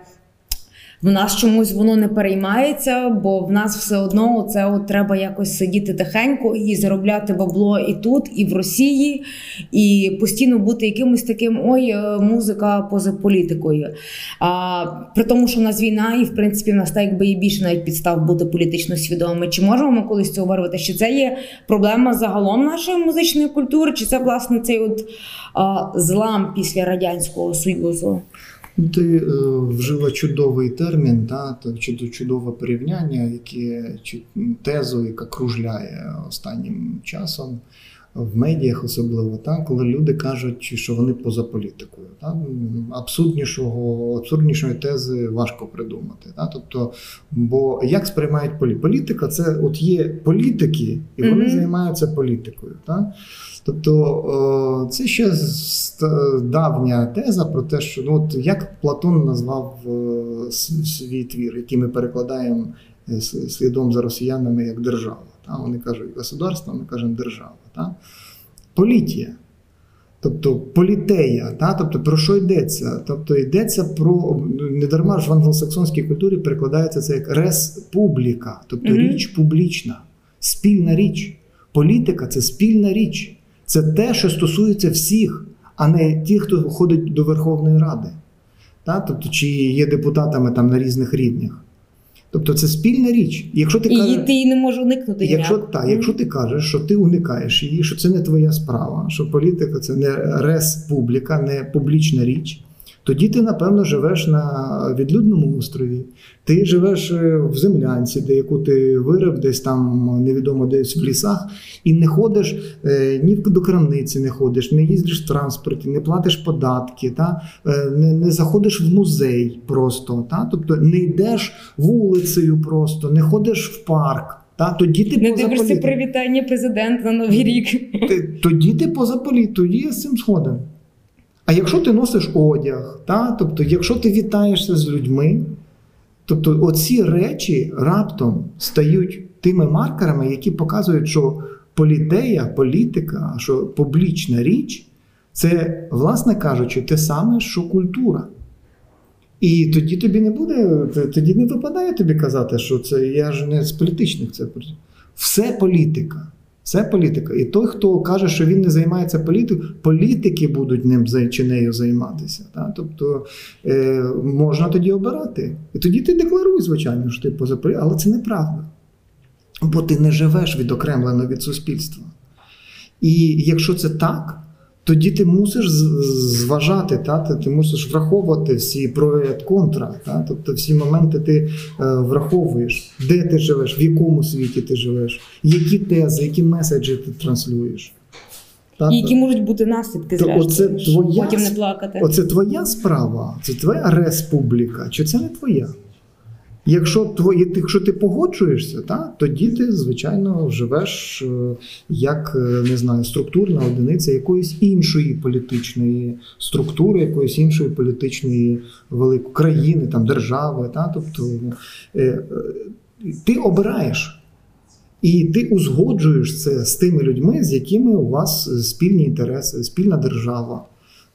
В нас чомусь воно не переймається, бо в нас все одно це от треба якось сидіти тихенько і заробляти бабло і тут, і в Росії, і постійно бути якимось таким ой, е, музика поза політикою. А при тому, що в нас війна, і в принципі в нас так якби і більше навіть підстав бути політично свідомими. Чи можемо ми колись це говорити? Чи це є проблема загалом нашої музичної культури? Чи це власне цей от а, злам після радянського союзу? Ти е, вжила чудовий термін, та, чудове порівняння, яке тезу, яка кружляє останнім часом в медіях, особливо та, коли люди кажуть, що вони поза політикою. Та, абсурднішого, абсурднішої тези важко придумати. Та, тобто, бо як сприймають політика? Політика це от є політики, і вони mm-hmm. займаються політикою. Та? Тобто це ще давня теза про те, що ну, от як Платон назвав е, свій твір, який ми перекладаємо е, слідом за росіянами як держава. Та? Вони кажуть государство, ми кажемо держава. Та? Політія. Тобто політея, та? тобто про що йдеться? Тобто йдеться про не дарма ж в англосаксонській культурі перекладається це як республіка, тобто mm-hmm. річ публічна, спільна річ. Політика це спільна річ. Це те, що стосується всіх, а не ті, хто ходить до Верховної Ради, так? тобто, чи є депутатами там на різних рівнях. Тобто це спільна річ. Якщо ти І кажеш, ти її не можеш уникнути. Якщо та, якщо ти кажеш, що ти уникаєш її, що це не твоя справа, що політика це не республіка, не публічна річ, тоді ти, напевно, живеш на відлюдному острові. Ти живеш е, в землянці, де яку ти вирив, десь там невідомо десь в лісах, і не ходиш е, ні до крамниці, не ходиш, не їздиш в транспорті, не платиш податки, та е, не не заходиш в музей просто, та тобто не йдеш вулицею, просто не ходиш в парк. Та тоді ти не дивишся привітання президента на новий рік. Ти, Тоді ти поза політикою, тоді я з цим сходом. А якщо ти носиш одяг, та, тобто, якщо ти вітаєшся з людьми, тобто оці речі раптом стають тими маркерами, які показують, що політея, політика, що публічна річ це, власне кажучи, те саме, що культура. І тоді тобі не буде, тоді не випадає тобі казати, що це я ж не з політичних, це все політика. Це політика. І той, хто каже, що він не займається політикою, політики будуть ним чи нею займатися. Так? Тобто е, можна тоді обирати. І тоді ти декларуй, звичайно, що ти поза політикою, але це неправда. Бо ти не живеш відокремлено від суспільства. І якщо це так, тоді ти мусиш зважати, та? Ти, мусиш враховувати всі про контра. Та? Тобто всі моменти ти е, враховуєш, де ти живеш, в якому світі ти живеш, які тези, які меседжі ти транслюєш. Та? І які можуть бути наслідки зрештою, твоя, потім не плакати. Оце твоя справа, це твоя республіка, чи це не твоя? Якщо твої, якщо ти погоджуєшся, та, тоді ти, звичайно, живеш е, як е, не знаю, структурна одиниця якоїсь іншої політичної структури, якоїсь іншої політичної великої країни, там, держави. Та, тобто е, ти обираєш. І ти узгоджуєш це з тими людьми, з якими у вас спільні інтереси, спільна держава.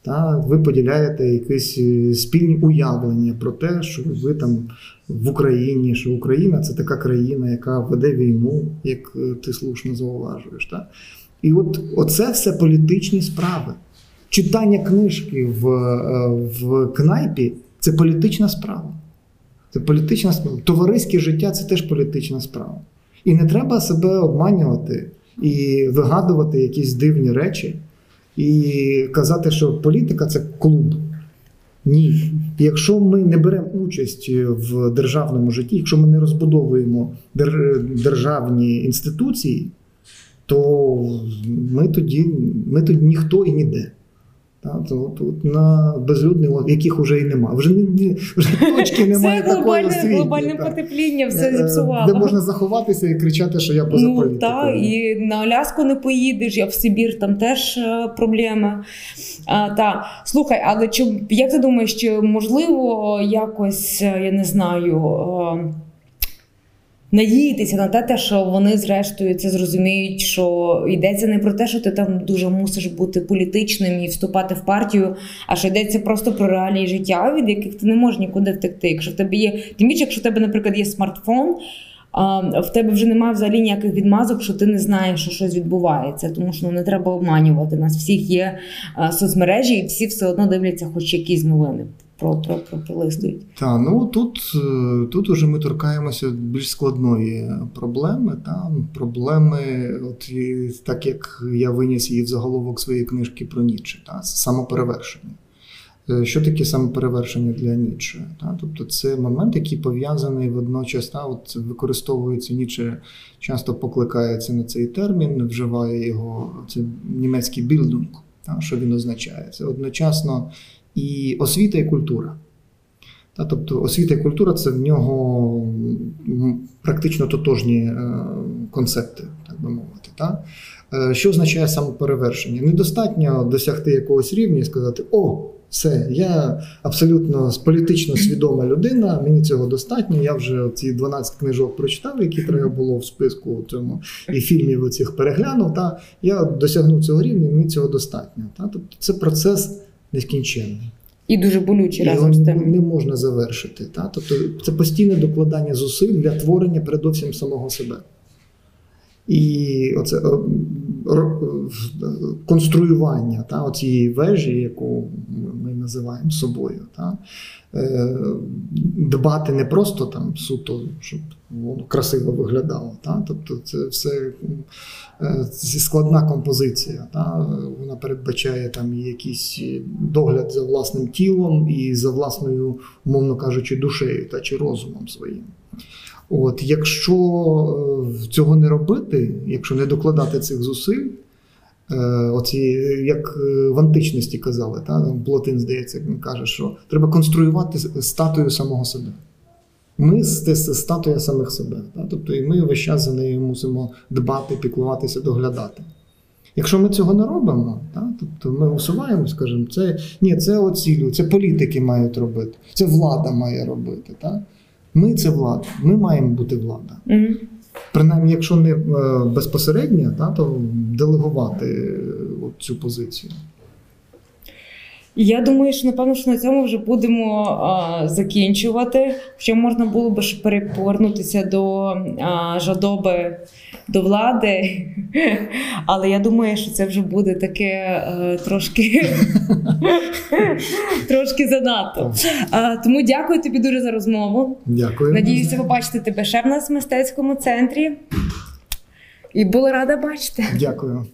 Та ви поділяєте якісь е, спільні уявлення про те, що ви там в Україні, що Україна це така країна, яка веде війну, як е, ти слушно зауважуєш. Та? І от оце все політичні справи. Читання книжки в е, в кнайпі це політична справа. Це політична справа. Товариське життя це теж політична справа. І не треба себе обманювати і вигадувати якісь дивні речі і казати, що політика це клуб. Ні. Якщо ми не беремо участь в державному житті, якщо ми не розбудовуємо державні інституції, то ми тоді ми тоді ніхто і ніде. Тут на безлюдних, яких вже і нема. Вже, не- вже точки <laughs> немає Це такої глобальне, світі. глобальне та. потепління все Е, зіпсувало. Де можна заховатися і кричати, що я поза Ну політикою. так, і на Аляску не поїдеш, а в Сибір там теж е, проблеми. А, та. Слухай, але чи як ти думаєш, чи можливо якось, е, я не знаю, е, надіятися на те, що вони зрештою це зрозуміють, що йдеться не про те, що ти там дуже мусиш бути політичним і вступати в партію, а що йдеться просто про реалії життя, від яких ти не можеш нікуди втекти. Якщо в тебе є, тим більше, якщо в тебе, наприклад, є смартфон. А в тебе вже немає взагалі ніяких відмазок, що ти не знаєш, що щось відбувається, тому що ну, не треба обманювати. У нас всіх є соцмережі, і всі все одно дивляться хоч якісь новини про, про, про, пролистують. Та ну тут, е, тут уже ми торкаємося більш складної проблеми. Та? Проблеми, от так як я виніс її в заголовок своєї книжки про Ніцше, та? самоперевершення. Е, Що таке самоперевершення для? Та? Тобто це момент, який пов'язаний водночас, та, от використовується Ніцше, часто покликається на цей термін, вживає його це німецький білдунг, та, що він означає. Це одночасно і освіта, і культура. Тобто освіта і культура це в нього практично тотожні е, концепти, так би мовити. Та? Е, Що означає самоперевершення? Недостатньо досягти якогось рівня і сказати: О, все, я абсолютно політично свідома людина, мені цього достатньо. Я вже ці 12 книжок прочитав, які треба було в списку цьому і фільмів оцих переглянув. Та я досягнув цього рівня, мені цього достатньо. Та? Тобто це процес нескінченний. І дуже болючі разом з тим. не можна завершити. Та? Тобто це постійне докладання зусиль для творення передовсім самого себе. І оце конструювання та, оцієї вежі, яку ми називаємо собою. Та? Е, Дбати не просто там суто, щоб воно красиво виглядало. Та? Тобто це все це складна композиція. Та? Вона передбачає там і якийсь догляд за власним тілом і за власною, умовно кажучи, душею та чи розумом своїм. От, якщо е, цього не робити, якщо не докладати цих зусиль, е, оці, як е, в античності казали, та, Плотин, здається, каже, що треба конструювати статую самого себе. Ми це статуя самих себе. Та? Тобто, і ми весь час за нею мусимо дбати, піклуватися, доглядати. Якщо ми цього не робимо, та, тобто ми усуваємо, скажімо, це ні, це оці люди, це політики мають робити, це влада має робити. Та? Ми це влада, ми маємо бути влада. Угу. Принаймні, якщо не е, безпосередньо, то делегувати е, цю позицію. Я думаю, що напевно що на цьому вже будемо а, закінчувати. Хоча можна було би ще пере- повернутися до а, жадоби до влади, <laughs> але я думаю, що це вже буде таке е, трошки, <laughs> трошки занадто. А, тому дякую тобі дуже за розмову. Дякую. Надіюся побачити тебе ще в нас в мистецькому центрі. І була рада бачити. Дякую.